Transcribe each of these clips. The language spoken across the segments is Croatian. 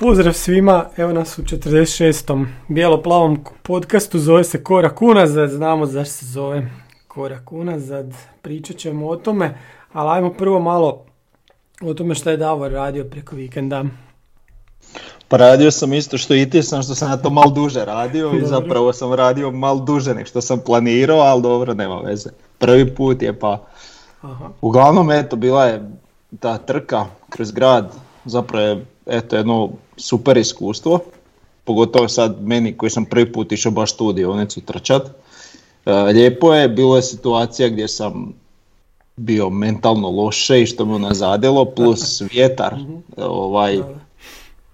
Pozdrav svima, evo nas u 46. bijelo-plavom podcastu, zove se Korak unazad, znamo zašto se zove Korak unazad, pričat ćemo o tome, ali ajmo prvo malo o tome što je Davor radio preko vikenda. Pa radio sam isto što i ti sam što sam ja to malo duže radio i zapravo sam radio malo duže nego što sam planirao, ali dobro, nema veze. Prvi put je pa... Aha. Uglavnom, eto, bila je ta trka kroz grad, zapravo je, eto, jedno super iskustvo. Pogotovo sad meni koji sam prvi put išao baš tu dionicu trčat. E, lijepo je, bilo je situacija gdje sam bio mentalno loše i što me nazadilo, plus vjetar, ovaj,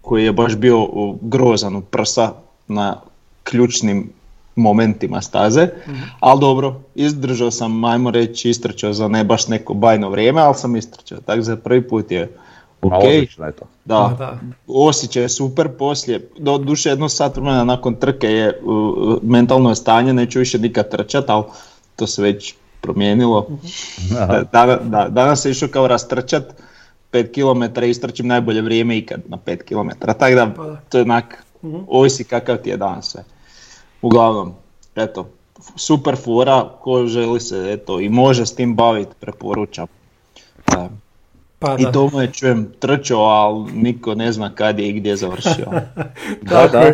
koji je baš bio grozan u prsa na ključnim momentima staze, ali dobro, izdržao sam, ajmo reći, istrčao za ne baš neko bajno vrijeme, ali sam istrčao, tako za prvi put je ok. Odlično je to. Da, da. osjećaj je super poslije, do duše jedno sat vremena nakon trke je uh, mentalno je stanje, neću više nikad trčat, ali to se već promijenilo. Da, da- da- danas se išao kao rastrčat 5 km i istrčim najbolje vrijeme ikad na 5 km, tako da da. to je onak, ovisi kakav ti je dan sve. Uglavnom, eto, super fora, ko želi se eto i može s tim baviti, preporučam. Da. Pa I to je čujem trčao, ali niko ne zna kad je i gdje završio. Da, da.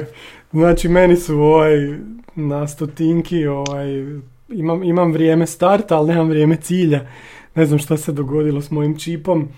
Znači meni su ovaj na stotinki, ovaj, imam, imam vrijeme starta, ali nemam vrijeme cilja. Ne znam šta se dogodilo s mojim čipom,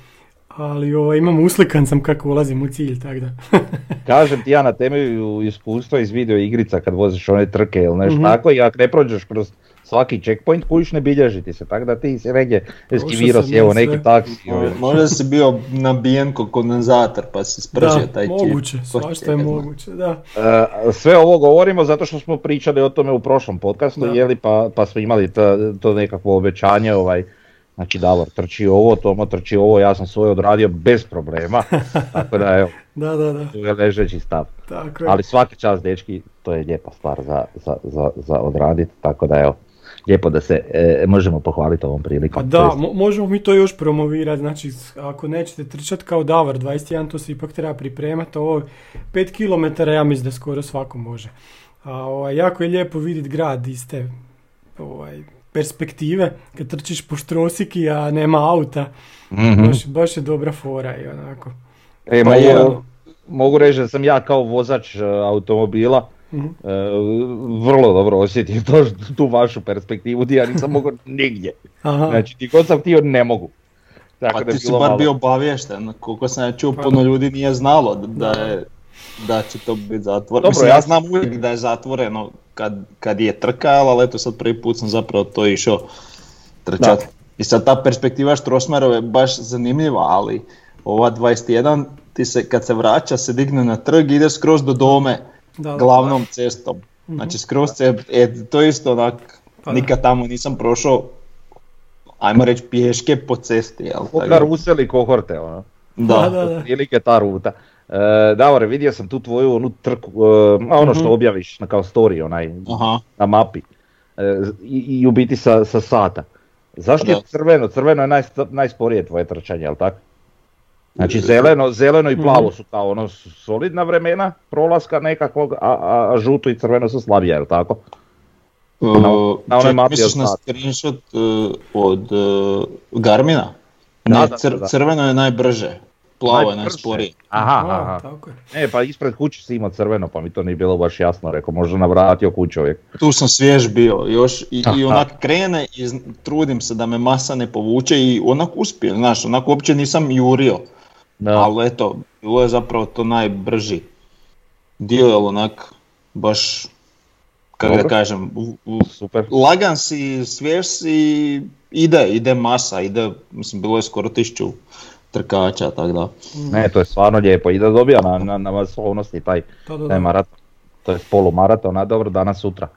ali ovaj, imam uslikan sam kako ulazim u cilj, tako da. Kažem ti ja na temelju iskustva iz video igrica kad voziš one trke ili nešto Mhm. tako i ako ne prođeš kroz svaki checkpoint kujiš ne bilježi ti se, tako da ti si negdje eskivirao si evo neki taksi. ovaj. Možda si bio nabijen ko kondenzator pa si spržio da, taj čip. moguće, svašta je moguće, da. E, sve ovo govorimo zato što smo pričali o tome u prošlom podcastu, Da. jeli, pa, pa smo imali to, to nekakvo obećanje, ovaj, znači Davor trči ovo, Tomo trči ovo, ja sam svoje odradio bez problema, tako da evo, Da, da, da, to je ležeći stav. tako je. Ali svaki čas dečki, to je lijepa stvar za, za, za, za odraditi, tako da evo, lijepo da se e, možemo pohvaliti ovom prilikom. Pa To da, jest- mo- možemo mi to još promovirati, znači ako nećete trčati kao Davor 21, to se ipak treba pripremati, ovo 5 km ja mislim da skoro svako može. A ovaj, jako je lijepo vidjeti grad iz te ovaj, perspektive, kad trčiš po štrosiki, a nema auta, Mhm. baš, baš je dobra fora i onako. E, Pa mogu, je. mogu reći da sam ja kao vozač e, automobila Mhm. e, vrlo dobro osjetio to, tu vašu perspektivu di ja nisam mogao nigdje. Aha, Znači, ti god sam htio, ne mogu. Tako Pa da ti si bar malo- bio obaviješten, koliko sam ja čuo, puno ljudi nije znalo da, je, da će to biti zatvoreno. Dobro, Mislim, ja- znam uvijek da je zatvoreno kad, kad je trka, ali eto sad prvi put sam zapravo to išao trčat. Da. I sad ta perspektiva Štrosmerove je baš zanimljiva, ali ova 21, ti se kad se vraća se digne na trg i ide skroz do dome da, da. glavnom cestom. Znači skroz se, e, to je isto onak, Pa da. nikad tamo nisam prošao, ajmo reći pješke po cesti, jel? Ko tako da- karusel i kohorte, ono. Da, Da, da, da. Ta ruta. E, Davore, vidio sam tu tvoju onu trku, e, a ono što Mhm. objaviš na kao story, onaj, Aha. na mapi. E, i, I u biti sa, sa sata. Zašto je Da. crveno? Crveno je naj, najsporije tvoje trčanje, jel tako? Znači zeleno, zeleno i plavo Mhm. su kao ono solidna vremena prolaska nekakvog, a, a, žuto i crveno su slabije, jel tako? Uh, na onoj ček, mapi misliš od na screenshot uh, od uh, Garmina? Da, Ne, da, cr- da. crveno je najbrže, plavo je Najbrže. najsporije. Aha, aha. tako je. Ne, pa ispred kuće si imao crveno, pa mi to nije bilo baš jasno, rekao, možda navratio kuću čovjek. Tu sam svjež bio još i, i onak krene i trudim se da me masa ne povuče i onak uspije, znaš, onak uopće nisam jurio. Da. Ali eto, bilo je zapravo to najbrži dio, jer onak baš kako da kažem, u- u- Super. lagan si, svjež si, ide, ide masa, ide, mislim, bilo je skoro tisuću trkača, tako da. Ne, to je stvarno lijepo i da dobija na, na, na masovnosti taj, Da, da, taj maraton. To je polumaraton, a dobro danas sutra.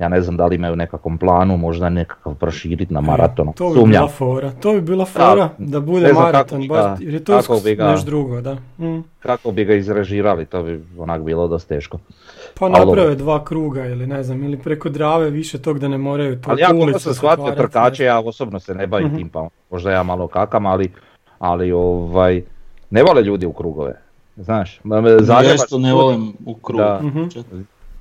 Ja ne znam da li imaju u nekakvom planu možda nekakav proširiti na maratonu. E, To bi Sumnjam. bila fora. To bi bila fora da bude kako maraton, baš, jer je to kako bi ga- nešto drugo, da. Mm. Kako bi ga izrežirali, to bi onak bilo dosta teško. Pa naprave dva kruga ili ne znam, ili preko Drave više tog da ne moraju to Ali ja sam shvatio trkače, ja osobno se ne bavim Mhm. tim, pa možda ja malo kakam, ali, ali ovaj, ne vole ljudi u krugove. Znaš, Zagrebački isto ne volim u krug. Da. Mhm.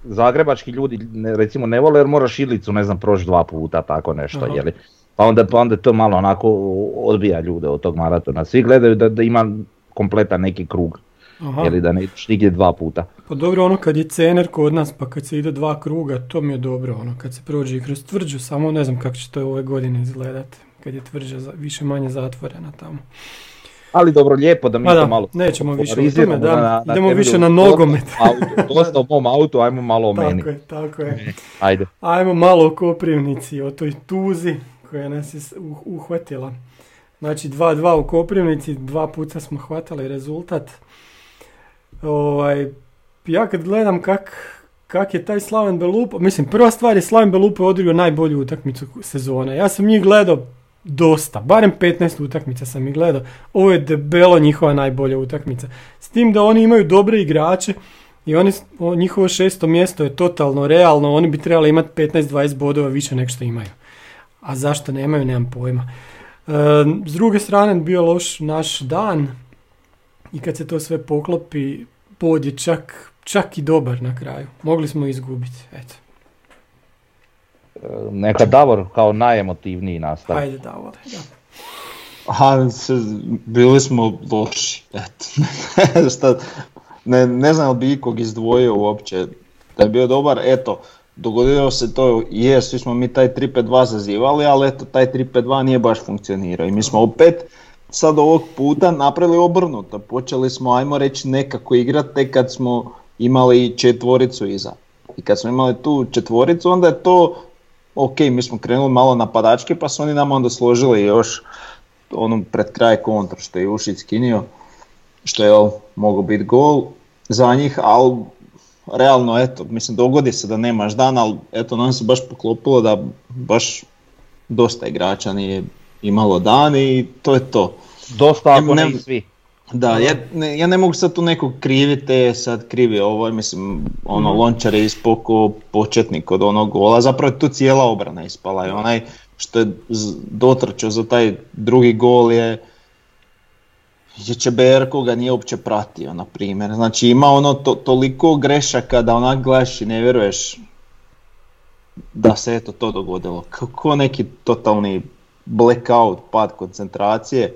Zagrebački ljudi ne, recimo ne vole jer moraš Ilicu ne znam proći dva puta tako nešto Aha. jeli. Pa onda, pa onda to malo onako odbija ljude od tog maratona. Svi gledaju da, da ima kompletan neki krug, Aha. jeli da ne ideš nigdje dva puta. Pa dobro ono kad je cener kod nas pa kad se ide dva kruga to mi je dobro ono kad se prođe i kroz tvrđu samo ne znam kako će to ove godine izgledat kad je tvrđa više manje zatvorena tamo. Ali dobro, lijepo da mi Ma to malo nećemo više o tome, da. Idemo temelju više na nogomet. Dosta o mom autu, ajmo malo o meni. Tako je, tako je. Ajde. Ajmo malo o Koprivnici, o toj tuzi koja nas je uh- uhvatila. Znači 2-2 u Koprivnici, dva puta smo hvatali rezultat. Ovaj, ja kad gledam kak, kak je taj Slaven Belupo, mislim prva stvar je Slaven Belupo je odrio najbolju utakmicu sezone. Ja sam njih gledao dosta, barem 15 utakmica sam ih gledao. Ovo je debelo njihova najbolja utakmica. S tim da oni imaju dobre igrače i oni, njihovo šesto mjesto je totalno realno, oni bi trebali imati 15-20 bodova više nek što imaju. A zašto nemaju, nemam pojma. E, s druge strane bio loš naš dan i kad se to sve poklopi, pod je čak, čak i dobar na kraju. Mogli smo izgubiti, eto. Neka Davor kao najemotivniji nastavi. Ajde da vole, da. Aha, s- bili smo loši, eto. Šta, ne, ne znam li bi ikog izdvojio uopće da je bio dobar, eto, dogodilo se to, je, svi smo mi taj 3-5-2 zazivali, ali eto, taj 3-5-2 nije baš funkcionirao i mi smo opet sad ovog puta napravili obrnuto, počeli smo, ajmo reći, nekako igrati tek kad smo imali četvoricu iza. I kad smo imali tu četvoricu, onda je to, ok, mi smo krenuli malo napadački, pa su oni nama onda složili još onu pred kraj kontru što je Ušić skinio, što je mogao biti gol za njih, ali realno eto, mislim dogodi se da nemaš dan, ali eto nam se baš poklopilo da baš dosta igrača nije imalo dan i to je to. Dosta ako ne, Ne- svi. Da, ja ne, ja ne mogu sad tu nekog kriviti, e, sad krivi ovo, mislim, ono, Lončar je ispoko početnik od onog gola, zapravo je tu cijela obrana ispala i onaj što je dotrčao za taj drugi gol je je Čeberko ga nije uopće pratio, na primjer. Znači ima ono to, toliko grešaka da onak gledaš i ne vjeruješ da se eto to dogodilo. Kako neki totalni blackout, pad koncentracije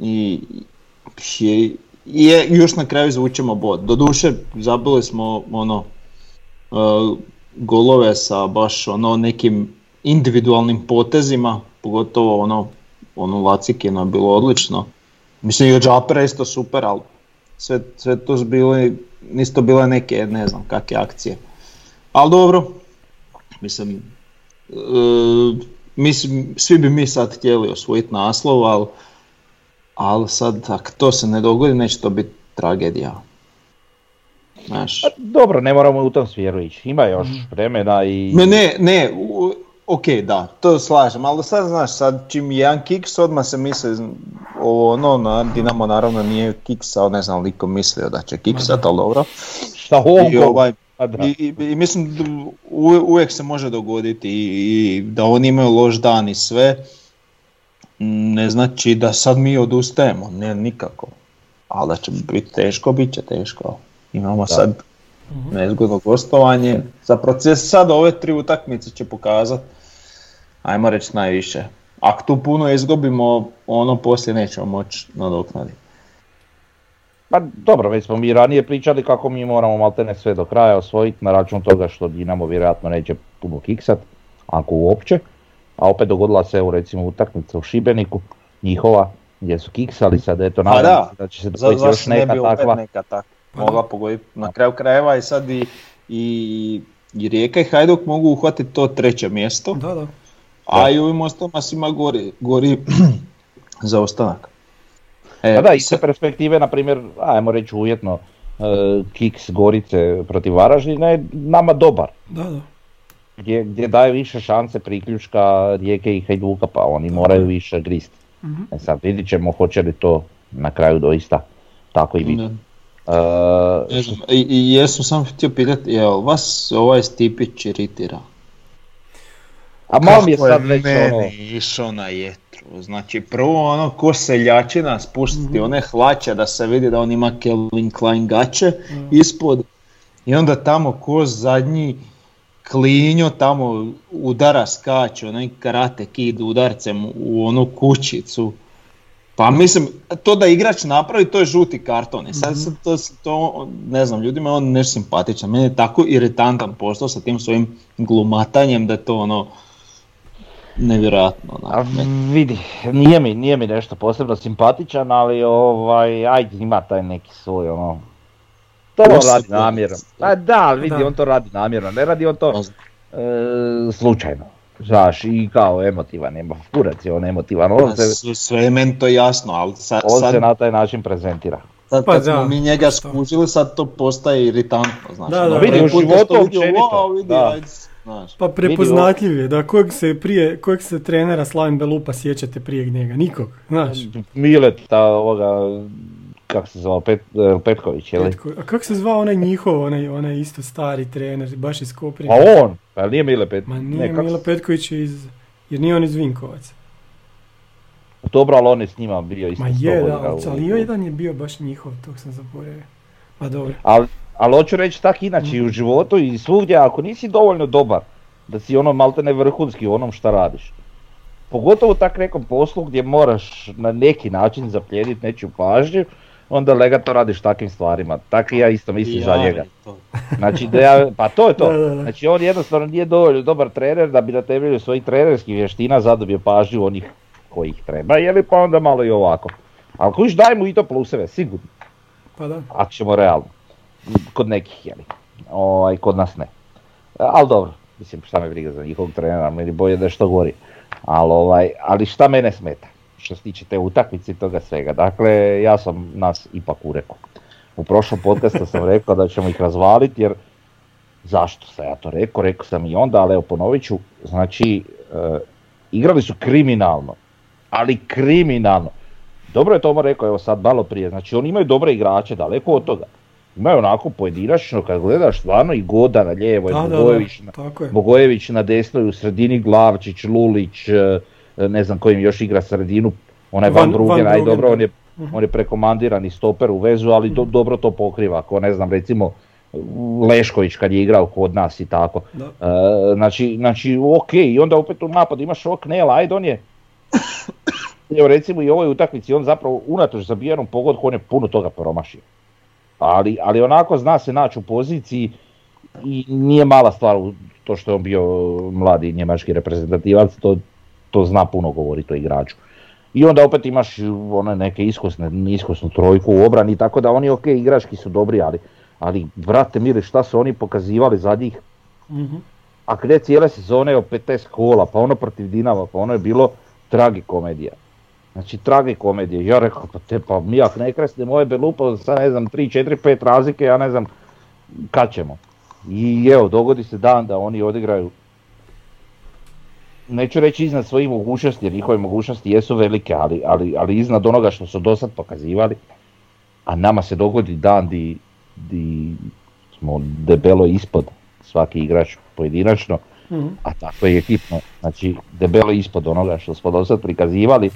i je, je, još na kraju izvučemo bod. Doduše zabili smo ono e, golove sa baš ono nekim individualnim potezima, pogotovo ono ono Lacikino je bilo odlično. Mislim i od Džapera isto super, ali sve, sve to bili, nisu to bile neke, ne znam, kakve akcije. Ali dobro, mislim, e, mislim, svi bi mi sad htjeli osvojiti naslov, ali, ali sad ako to se ne dogodi, neće to biti tragedija. Znaš, Pa Dobro, ne moramo u tom smjeru ići. Ima još vremena i... Ne, ne, ne, ok, da, to slažem, ali sad znaš, sad čim je jedan kiks, odmah se misli, ovo ono, na Dinamo naravno nije kiksao, ne znam, liko mislio da će kiksat, ali dobro. Šta I, ovaj, Pa i, i, i mislim, uvijek se može dogoditi i, i da oni imaju loš dan i sve, ne znači da sad mi odustajemo, ne nikako. Ali da će biti teško, bit će teško. Imamo sad nezgodno gostovanje. Za proces sad ove tri utakmice će pokazati, ajmo reći najviše. Ako tu puno izgubimo, ono poslije nećemo moći nadoknaditi. Pa dobro, već smo mi ranije pričali kako mi moramo maltene sve do kraja osvojiti na račun toga što Dinamo vjerojatno neće puno kiksat, ako uopće. A opet dogodila se evo recimo utakmica u Šibeniku, njihova, gdje su kiksali sad, eto Pa nadam da, se da će se Za, dogoditi još ne neka bi opet takva. neka takva mogla pogoditi na kraju krajeva i sad i, i i Rijeka i Hajduk mogu uhvatiti to treće mjesto, Da, da. a i ovim ostalima svima gori, gori zaostanak. E, Pa da, iz sa- perspektive, na primjer, ajmo reći uvjetno, e, Kiks Gorice protiv Varaždina je nama dobar. Da, da. Gdje, gdje daje više šanse priključka Rijeke i Hajduka, pa oni moraju više grist. Mhm. E sad vidit ćemo hoće li to na kraju doista tako i biti. Ne. Ne znam, I, i jesu sam htio pitati, jel vas ovaj Stipić iritira? a malo mi je sad već meni ono, išao na jetru, znači prvo ono ko seljačina spustiti one hlače da se vidi da on ima Calvin Klein gaće ispod i onda tamo ko zadnji klinjo tamo udara skače, onaj karate kid udarcem u onu kućicu. Pa mislim, to da igrač napravi, to je žuti karton. I sad, sad to, to, ne znam, ljudima je on nešto simpatičan. Meni je tako iritantan postao sa tim svojim glumatanjem da je to ono nevjerojatno. a vidi, nije mi, nije mi nešto posebno simpatičan, ali ovaj, ajde ima taj neki svoj ono, to on radi namjerno. Pa da, ali vidi, Da. on to radi namjerno, ne radi on to Pa e, slučajno. Znaš, i kao emotivan, nema kurac je on emotivan, on Pa se, Sve je meni to jasno, ali sad, on sad, se na taj način prezentira. sad Pa kad da, smo mi njega skužili, sad to postaje iritantno. Znaš, Da, ono, da, prvi vidi, u životu općenito, wow, vidi, ajde, znaš. Pa prepoznatljiv je, da kojeg se prije, kojeg se trenera Slavin Belupa sjećate prije njega? Nikog, znaš. Mileta ovoga, kako se zvao, Pet, e, Petković, je li? Petko- A kako se zvao onaj njihov, onaj, onaj isto stari trener, baš iz Koprivnice? A on, pa nije Mile Pet, Ma ne, nije Milo se- Petković iz, jer nije on iz Vinkovaca. Dobro, ali on je s njima bio isto Ma je, da, ali jedan je bio baš njihov, tog sam zaboravio. Ma dobro. Ali, ali hoću reći tak inače i u životu i svugdje, ako nisi dovoljno dobar, da si ono maltene vrhunski u onom šta radiš. Pogotovo tak nekom poslu gdje moraš na neki način zaplijediti nečiju pažnju, onda lega to radiš takvim stvarima. Tako i ja isto mislim za Ja, njega. to. Znači, da ja, pa to je to. Da, da, da. Znači on jednostavno nije dovoljno dobar trener da bi na temelju svojih trenerskih vještina zadobio pažnju onih kojih treba, je li pa onda malo i ovako. Ali kuš daj mu i to pluseve, sigurno, Pa da. ako ćemo realno. Kod nekih, je li. Ovaj, kod nas ne. Ali dobro, mislim šta me briga za njihovog trenera, meni bolje da je što gori. Ali, ovaj, ali šta mene smeta, što se tiče te utakmice i toga svega. Dakle, ja sam nas ipak urekao. U prošlom podcastu sam rekao da ćemo ih razvaliti jer zašto sam ja to rekao, rekao sam i onda, ali evo ponovit ću, znači e, igrali su kriminalno, ali kriminalno. Dobro je Tomo rekao, evo sad malo prije, znači oni imaju dobre igrače, daleko od toga. Imaju onako pojedinačno, kad gledaš stvarno i Goda na lijevo, Da, da, da, Bogojević, na. Bogojević na desnoj, u sredini Glavčić, Lulić, e, ne znam kojim još igra sredinu, onaj Van, Van- Drugen, aj dobro, on je, on je prekomandirani stoper u vezu, ali do- dobro to pokriva, ako ne znam, recimo Lešković kad je igrao kod nas i tako. Da. E, znači, znači ok, i onda opet u napadu imaš ovog Nela, ajde on je, evo recimo i ovoj utakmici, on zapravo unatoč zabijenom pogodku, on je puno toga promašio. Ali, ali onako zna se naći u poziciji i nije mala stvar to što je on bio mladi njemački reprezentativac, to, to zna puno govoriti o igraču. I onda opet imaš one neke iskusne, iskusnu trojku u obrani, tako da oni ok, igrački su dobri, ali, ali brate mili šta su oni pokazivali zadnjih Mhm. a gdje cijele sezone o 15 kola, pa ono protiv Dinama, pa ono je bilo tragikomedija. Znači tragikomedija, ja rekao pa te pa mi ako ne kresnemo ove belupa, sad ne znam 3, 4, 5 razlike, ja ne znam kad ćemo. I evo, dogodi se dan da oni odigraju, neću reći iznad svojih mogućnosti, jer njihove mogućnosti jesu velike, ali, ali, ali iznad onoga što su do sad pokazivali, a nama se dogodi dan di, di smo debelo ispod svaki igrač pojedinačno, Mhm. a tako je ekipno, znači debelo ispod onoga što smo do sad prikazivali.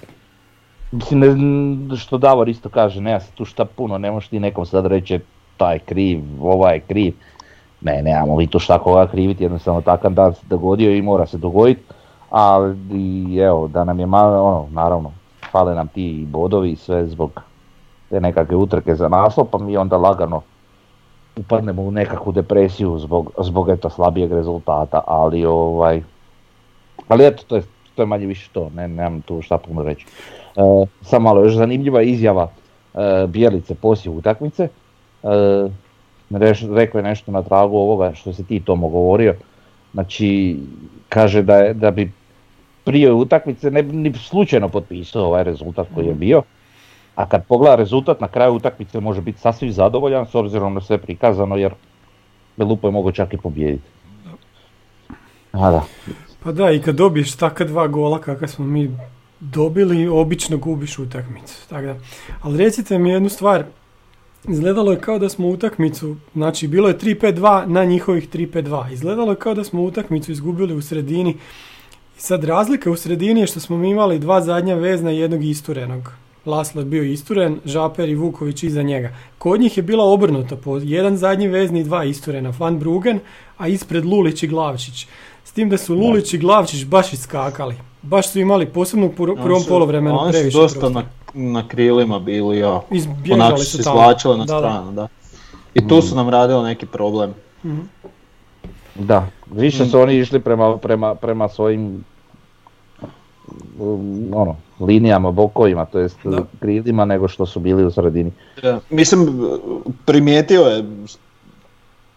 Mislim, ne, što Davor isto kaže, nema se tu šta puno, ne možeš ti nekom sad reći taj je kriv, ovaj je kriv. Ne, nemamo mi tu šta koga kriviti, jednostavno takav dan se dogodio i mora se dogoditi. Ali evo, da nam je malo, ono, naravno, fale nam ti bodovi sve zbog te nekakve utrke za naslov, pa mi onda lagano upadnemo u nekakvu depresiju zbog, zbog eto slabijeg rezultata, ali ovaj, ali eto, to je, to je manje više to, ne, nemam tu šta puno reći. E, samo malo, još zanimljiva izjava e, Bijelice poslije utakmice, e, rekao je nešto na tragu ovoga što si ti Tomo govorio. Znači, kaže da, je, da bi prije utakmice ne bi ni slučajno potpisao ovaj rezultat koji je bio. A kad pogleda rezultat na kraju utakmice može biti sasvim zadovoljan s obzirom na sve prikazano jer Belupo je mogao čak i pobijediti. A da, Pa da, i kad dobiješ takva dva gola kakva smo mi dobili, obično gubiš utakmicu. Tako da. Ali recite mi jednu stvar, izgledalo je kao da smo utakmicu, znači bilo je 3-5-2 na njihovih 3-5-2. Izgledalo je kao da smo utakmicu izgubili u sredini. I sad razlika u sredini je što smo mi imali dva zadnja vezna i jednog isturenog. Laslo je bio isturen, Žaper i Vuković iza njega. Kod njih je bila obrnuta, po jedan zadnji vezni i dva isturena, Van Brugen, a ispred Lulić i Glavčić. S tim da su Lulić i Glavčić baš iskakali. Baš su imali posebno u prvom Oni polovremenu Oni previše su dosta na, na krilima bili, ja. Onako su se izvlačili na Da, stranu, da. I tu su nam radili neki problem. da. Više su oni išli prema, prema, prema svojim um, ono, linijama, bokovima, to jest krilima nego što su bili u sredini. Da. Mislim, primijetio je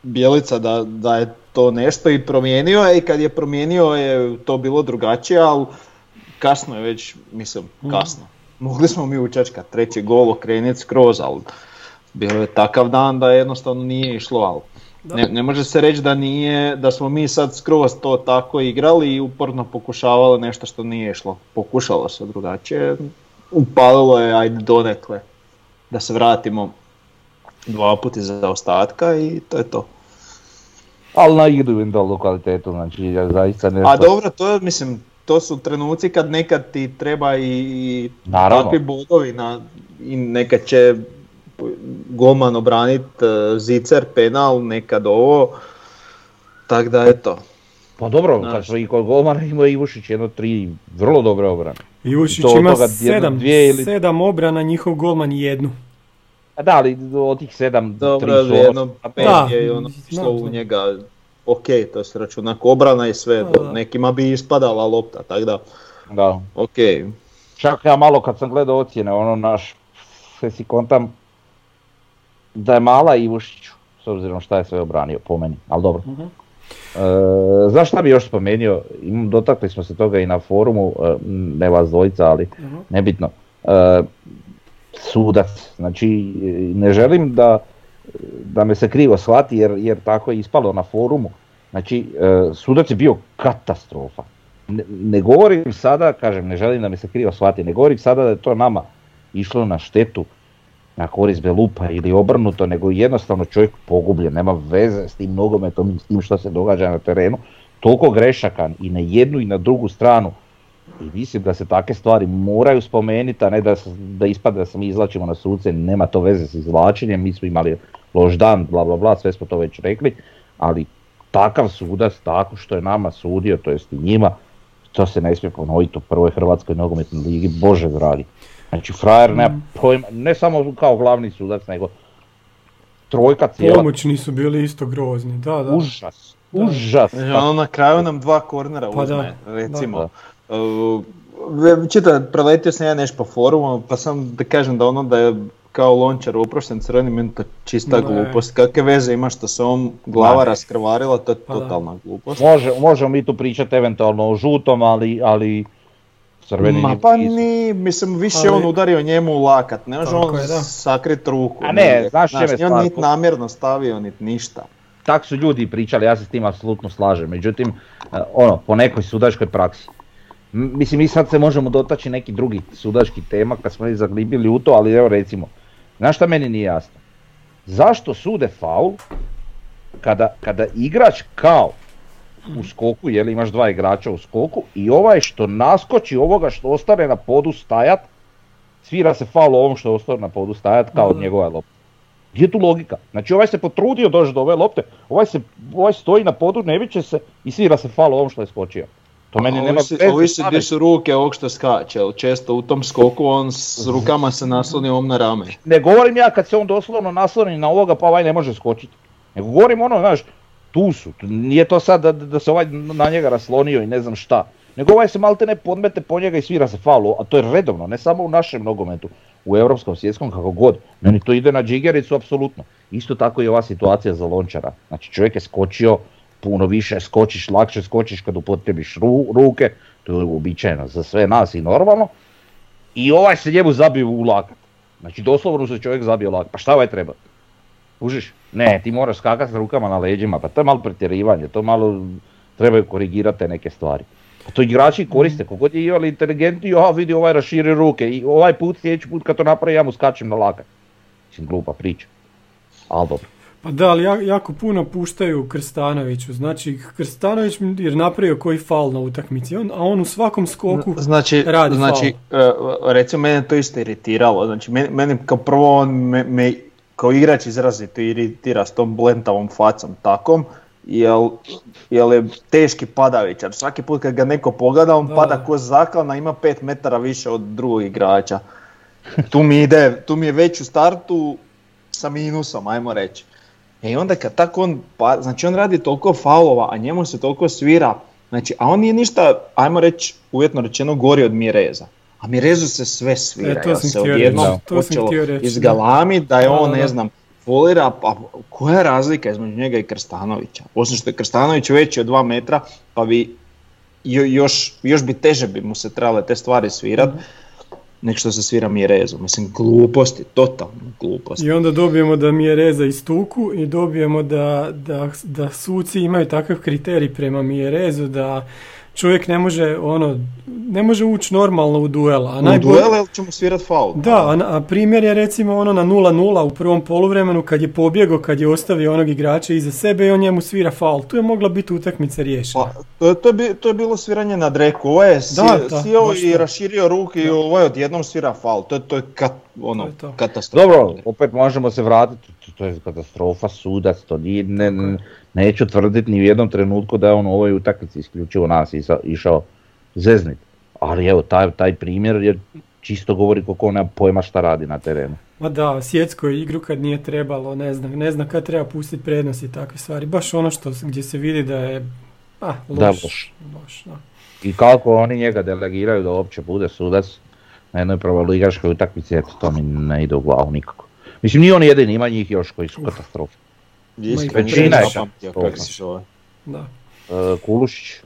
Bjelica da, da je to nešto i promijenio je i kad je promijenio je to bilo drugačije, ali kasno je već, mislim, kasno. Mogli smo mi učačkat treći gol, okreniti skroz, ali bio je takav dan da jednostavno nije išlo, ali ne, ne može se reći da nije, da smo mi sad skroz to tako igrali i uporno pokušavali nešto što nije išlo. Pokušalo se drugačije, upalilo je, ajde donekle, da se vratimo dva puta iza ostatka i to je to. Ali na individualnu kvalitetu, znači ja zaista nešto... A dobro, to je, mislim, to su trenuci kad nekad ti treba i, i Naravno. takvi bodovi na, i nekad će golman obranit e, zicer, penal, nekad ovo, tak da eto. Pa dobro, Znaš. kad smo i kod golmana imao Ivušić jedno tri vrlo dobre obrane. Ivušić To ima toga jedno, sedam, dvije ili- sedam obrana, njihov golman jednu. A da, ali od tih sedam, Dobro, tri su jedno ono- pet Da, je ono znam išlo to. u njega, ok, to se računa obrana i sve, Da, da. nekima bi ispadala lopta, tako da, Da. ok. Čak ja malo kad sam gledao ocjene, ono naš, sve si kontam da je mala Ivušiću, s obzirom šta je sve obranio po meni, ali dobro. Mhm. E, znaš šta bi još spomenuo, dotakli smo se toga i na forumu, e, ne vas dvojica, ali Mhm. nebitno. E, sudac, znači ne želim da, da me se krivo shvati jer, jer tako je ispalo na forumu. Znači, e, sudac je bio katastrofa. Ne, ne govorim sada, kažem, ne želim da me se krivo shvati, ne govorim sada da je to nama išlo na štetu, na korist Belupa ili obrnuto, nego jednostavno čovjek pogubljen, nema veze s tim nogometom i s tim što se događa na terenu. Toliko grešaka i na jednu i na drugu stranu. I mislim da se takve stvari moraju spomenuti, a ne da, da ispada da se mi izvlačimo na suce, nema to veze s izvlačenjem, mi smo imali loš dan, bla bla bla, sve smo to već rekli, ali takav sudac, tako što je nama sudio, to jest i njima, to se ne smije ponoviti u prvoj Hrvatskoj nogometnoj ligi, bože dragi. Znači frajer nema pojma, ne samo kao glavni sudac, nego trojka cijela, Pomoćni su bili isto grozni, da, da. užas, užas. Znači, ono na kraju nam dva kornera Pa uzme, da, recimo. Uh, ve- Čita, preletio sam ja nešto po forumu, pa sam da kažem da ono da je kao lončar oprošten crveni, meni to čista Ne. glupost. Kakve veze ima što se on glava Ma. raskrvarila, to je Pa da. totalna glupost. Može, možemo mi tu pričati eventualno o žutom, ali, ali crveni Ma pa ni, mislim, više Ali- on udario njemu u lakat, ne može on je, da. sakrit ruku. A ne, negdje. znaš čime je nije on nit namjerno stavio, nit ništa. tak su ljudi pričali, ja se s tim apsolutno slažem. Međutim, ono, po nekoj sudačkoj praksi. Mislim, mi sad se možemo dotaći neki drugi sudački tema kad smo zaglibili u to, ali evo recimo, znaš šta meni nije jasno? Zašto sude faul kada, kada igrač kao u skoku, jer imaš dva igrača u skoku i ovaj što naskoči ovoga što ostane na podu stajat, svira se faul ovom što ostao na podu stajat kao od Da. njegova lopta. Gdje je tu logika? Znači ovaj se potrudio doći do ove lopte, ovaj, se, ovaj stoji na podu, ne viče se i svira se fal ovom što je skočio. To meni nema Ovisi, veze ovisi s gdje su ruke ovog što skače, jer često u tom skoku on s rukama se nasloni ovom na rame. Ne govorim ja kad se on doslovno nasloni na ovoga pa ovaj ne može skočiti. Nego govorim ono, znaš, tu su, nije to sad da, da se ovaj na njega raslonio i ne znam šta. Nego ovaj se malte ne podmete po njega i svira se faul, a to je redovno, ne samo u našem nogometu. u europskom svjetskom kako god. Meni to ide na džigericu apsolutno. Isto tako i ova situacija za lončara. Znači čovjek je skočio puno više, skočiš, lakše skočiš kad upotrebiš ru- ruke, to je uobičajeno za sve nas i normalno. I ovaj se njemu zabio u lakat. Znači doslovno se čovjek zabio u lakat. Pa šta ovaj treba? Užiš? Ne, ti moraš skakati s rukama na leđima, pa to je malo pretjerivanje, to malo trebaju korigirati neke stvari. Pa to igrači koriste, kogod je iole inteligentni, a vidi ovaj raširi ruke i ovaj put, sljedeći put kad to napravi ja mu skačem na lakat. Mislim, glupa priča. Ali dobro. Pa da, ali ja- jako puno puštaju Krstanoviću. Znači, Krstanović je napravio koji fal na utakmici, on, a on u svakom skoku Znači, radi znači e, recimo mene to isto iritiralo. Znači, meni kao prvo on me, me kao igrač izrazito iritira s tom blentavom facom takom, jel, jel je teški padavičar. Svaki put kad ga neko pogleda, on Da. pada ko zaklana, ima 5 metara više od drugog igrača. Tu mi ide, tu mi je već u startu sa minusom, ajmo reći. E onda kad tako on, pa, znači on radi toliko faulova, a njemu se toliko svira, znači, a on nije ništa, ajmo reći, uvjetno rečeno, gori od Mireza. A Mirezu se sve svira, E, to sam se odjednom počelo izgalami da je on, ne znam, folira, pa koja je razlika između njega i Krstanovića? Osim što je Krstanović veći od 2 metra, pa bi jo- još, još bi teže bi mu se trebale te stvari svirat, Mhm. Nek što se svira Mirezu. Mislim, gluposti, totalno gluposti. I onda dobijemo da mi je reza istuku i dobijemo da, da, da suci imaju takav kriterij prema Mijerezu da čovjek ne može ono ne može ući normalno u duel. A U najbolje- duele ili ćemo svirat faul? Da, a, a primjer je recimo ono na 0-0 u prvom poluvremenu kad je pobjegao, kad je ostavio onog igrača iza sebe i on njemu svira faul. Tu je mogla biti utakmica riješena. Pa, to, je- to, je, bi- to je bilo sviranje na dreku, ovo je si, Da, da, sjeo baš i raširio ruke i ovo je odjednom svira faul, to, je- to je kat, ono, To je to. katastrofa. Dobro, opet možemo se vratiti, to- to je katastrofa, sudac, to nije, ne, ne- neću tvrditi ni u jednom trenutku da je on u ovoj utakmici isključivo nas isa- išao zeznit. Ali evo, taj, taj primjer je čisto govori koliko on nema pojma šta radi na terenu. Ma da, sjecko je igru kad nije trebalo, ne znam, ne znam kad treba pustiti prednost i takve stvari. Baš ono što gdje se vidi da je a, loš. Da, loš. loš, da. I kako oni njega delegiraju da uopće bude sudac na jednoj prvoligaškoj utakmici, eto, to mi ne ide u glavu nikako. Mislim, nije on jedini, ima njih još koji su katastrofe. Većina je kako se zove. Da, E, Kulušić,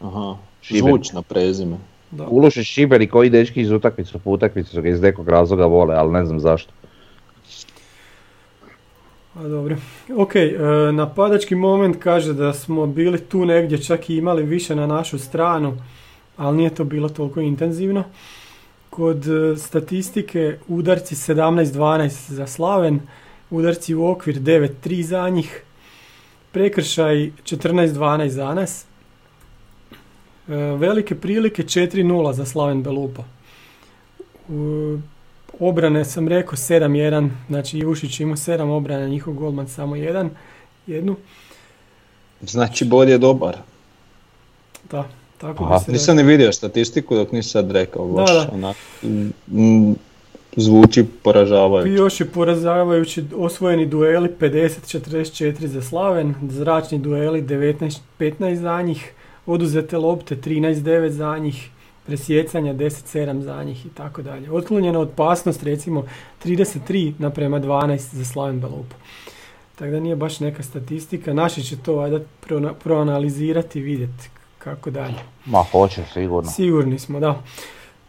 Aha, Šibenik. zvučno prezime. da. Kulušić, Šibenik, koji dečki iz utakmicu po utakmicu su ga iz nekog razloga vole, ali ne znam zašto. A dobro. Ok, e, napadački moment kaže da smo bili tu negdje čak i imali više na našu stranu, ali nije to bilo toliko intenzivno. Kod e, statistike udarci 17-12 za Slaven, udarci u okvir 9-3 za njih, prekršaj 14-12 za nas, E, velike prilike 4-0 za Slaven Belupa. U, obrane sam rekao 7-1, znači Ivušić ima 7 obrana, njihov golman samo jedan, jednu. Znači, bod je dobar. Da, tako Aha. bi se Nisam ni vidio statistiku dok nisi sad rekao, baš Da, zvuči I poražavajuće. još je porazavajući osvojeni dueli 50-44 za Slaven, zračni dueli 19-15 za njih, oduzete lopte 13-9 za njih, presjecanja 10-7 za njih i tako dalje. Otklonjena opasnost recimo 33 naprema 12 za Slaven Belupu. Tako da nije baš neka statistika. Naši će to valjda prona- proanalizirati i vidjeti kako dalje. Ma, hoće sigurno. Sigurni smo, da.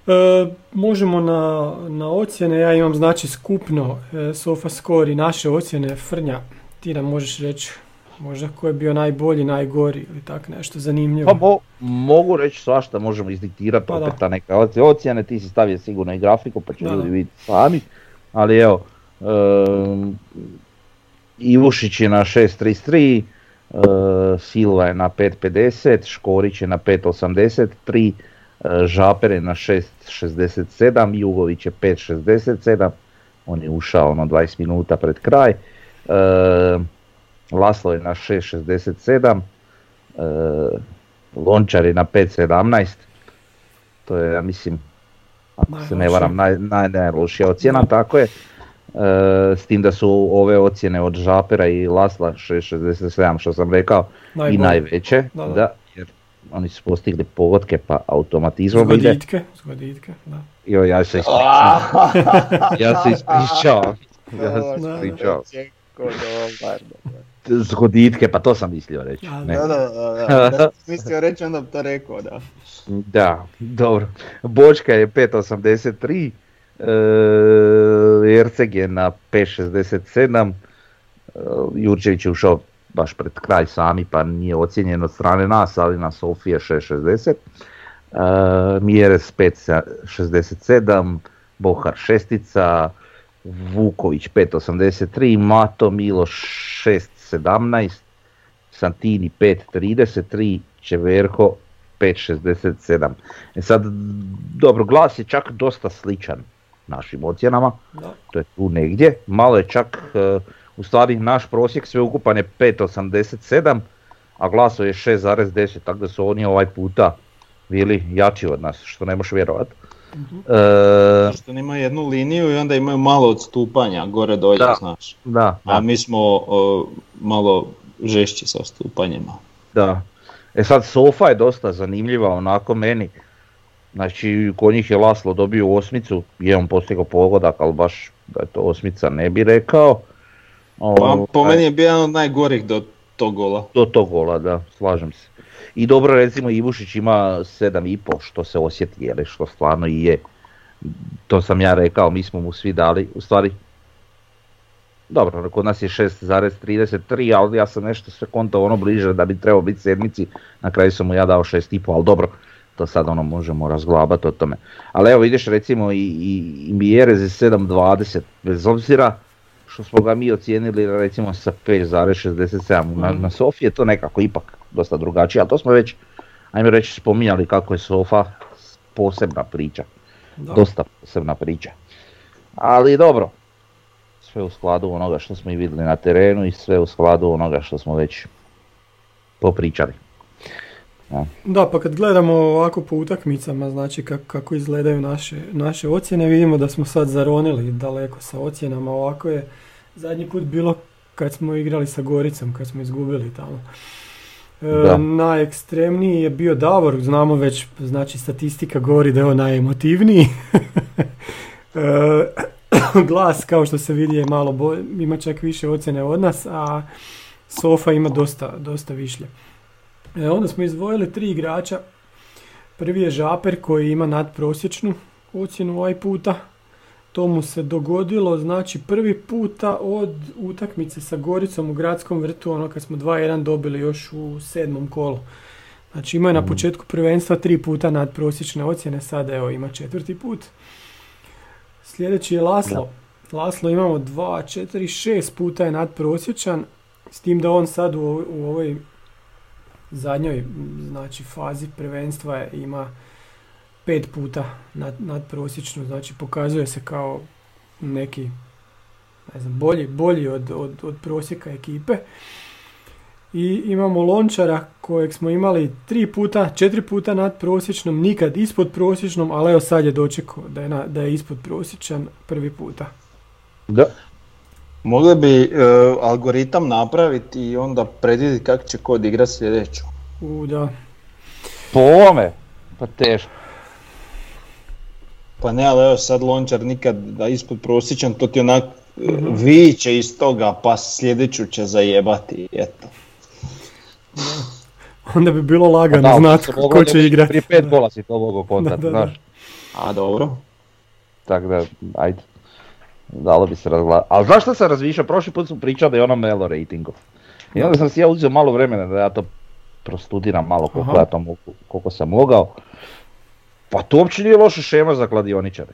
E, možemo na, na ocjene, ja imam znači skupno e, sofa score i naše ocjene. Frnja, ti nam možeš reći možda ko je bio najbolji, najgori ili tak nešto zanimljivo. Pa mo- mogu reći svašta, možemo izdiktirati Pa da. opet ta neka ocjene, ti si stavio sigurno i grafiku pa će Da, ljudi vidjeti sami. Ali evo, um, Ivušić je na 6.33, uh, Silva je na 5.50, Škorić je na 5.83, Žaper je na 6.67, Jugović je 5.67, on je ušao ono 20 minuta pred kraj. Uh, Laslo je na 6.67, uh, Lončar je na 5.17, to je ja mislim, ako se ne varam, naj, naj, najlošija ocjena, tako je. E, s tim da su ove ocjene od Žapera i Lasla 6.67 što sam rekao i Najbolji. najveće, Da, da, da. Oni su postigli pogodke pa automatizmom ide. Zgoditke, zgoditke, da. Jo, ja se ispričavam. ja se ispričavam. Ja se dobar. Zgoditke, pa to sam mislio reći. Ne. Da, da, da, da. Mislio reći, onda bi to rekao, da. Da, dobro. Bočka je 5.83, e, Erceg je na 5.67, e, Jurčević je ušao baš pred kraj sami pa nije ocijenjen od strane nas, ali na Sofije 6.60, e, Mjeres 5.67, Bohar šestica, Vuković 5.83, Mato Miloš 6.17, Santini 5.33, Čeverko 5.67. E sad, dobro, glas je čak dosta sličan našim ocjenama, Da. to je tu negdje, malo je čak, e, u stvari naš prosjek sveukupan je 5.87, a glaso je 6.10, tako da su oni ovaj puta bili jači od nas, što ne možeš vjerovat. E, Što ima jednu liniju i onda imaju malo odstupanja gore dolje, Da. znaš. da, A mi smo o, malo žešći sa odstupanjima. Da. E sad Sofa je dosta zanimljiva onako meni. Znači kod njih je Laslo dobio osmicu, je on postigao pogodak, ali baš da je to osmica ne bi rekao. Pa, Ovaj, po meni je bio jedan od najgorih do tog gola. Do tog gola, da, slažem se. I dobro recimo Ivušić ima 7,5 što se osjeti, jel, što stvarno i je. To sam ja rekao, mi smo mu svi dali, u stvari, dobro, kod nas je 6,33, ali ja sam nešto sve konto ono bliže da bi trebao biti sedmici, na kraju sam mu ja dao 6,5, ali dobro, to sad ono možemo razglabati o tome. Ali evo vidiš recimo i, i, i Mjerez je 7,20, bez obzira što smo ga mi ocijenili recimo sa 5,67 na, na Sofi je to nekako ipak dosta drugačije, ali to smo već, ajmo reći, spominjali kako je Sofa posebna priča, Da. dosta posebna priča. Ali dobro, sve u skladu onoga što smo i vidjeli na terenu i sve u skladu onoga što smo već popričali. Da, pa kad gledamo ovako po utakmicama, znači kako, kako izgledaju naše, naše ocjene, vidimo da smo sad zaronili daleko sa ocjenama. Ovako je zadnji put bilo kad smo igrali sa Goricom, kad smo izgubili tamo. E, najekstremniji je bio Davor, znamo već, znači statistika govori da je on najemotivniji. E, glas, kao što se vidi, je malo bo- ima čak više ocjene od nas, a Sofa ima dosta, dosta višlje. E, onda smo izdvojili tri igrača. Prvi je Žaper koji ima nadprosječnu ocjenu ovaj puta. To mu se dogodilo, znači prvi puta od utakmice sa Goricom u gradskom vrtu, ono kad smo 2-1 dobili još u sedmom kolu. Znači imao je na početku prvenstva tri puta nadprosječne ocjene, sada evo ima četvrti put. Sljedeći je Laslo. Laslo imamo 2, 4, 6 puta je nadprosječan, s tim da on sad u, u ovoj zadnjoj znači fazi prvenstva ima pet puta nad, nadprosječno, znači pokazuje se kao neki ne znam, bolji, bolji od, od, od prosjeka ekipe. I imamo Lončara kojeg smo imali tri puta, četiri puta nadprosječnom, nikad ispod prosječnom, ali evo sad je dočekao da je, na, da je ispod prosječan prvi puta. Da. Mogli bi e, algoritam napraviti i onda predvidjeti kako će kod igrati sljedeću. U, da. Po ovome, pa teško. Pa ne, ali evo sad Lončar nikad da ispod prosječan, to ti onak e, viće iz toga, pa sljedeću će zajebati, eto. Onda bi bilo lagano Da, znat se ko će igrati. Prije pet gola si to mogao znaš. A dobro. Tako da, ajde. Dalo bi se razgledati. Ali znaš što sam razmišljao? Prošli put smo pričali o onom Melo ratingu. I onda sam si ja uzeo malo vremena da ja to prostudiram malo koliko Aha. ja to mogu, koliko sam mogao. Pa to uopće nije loša šema za kladioničare.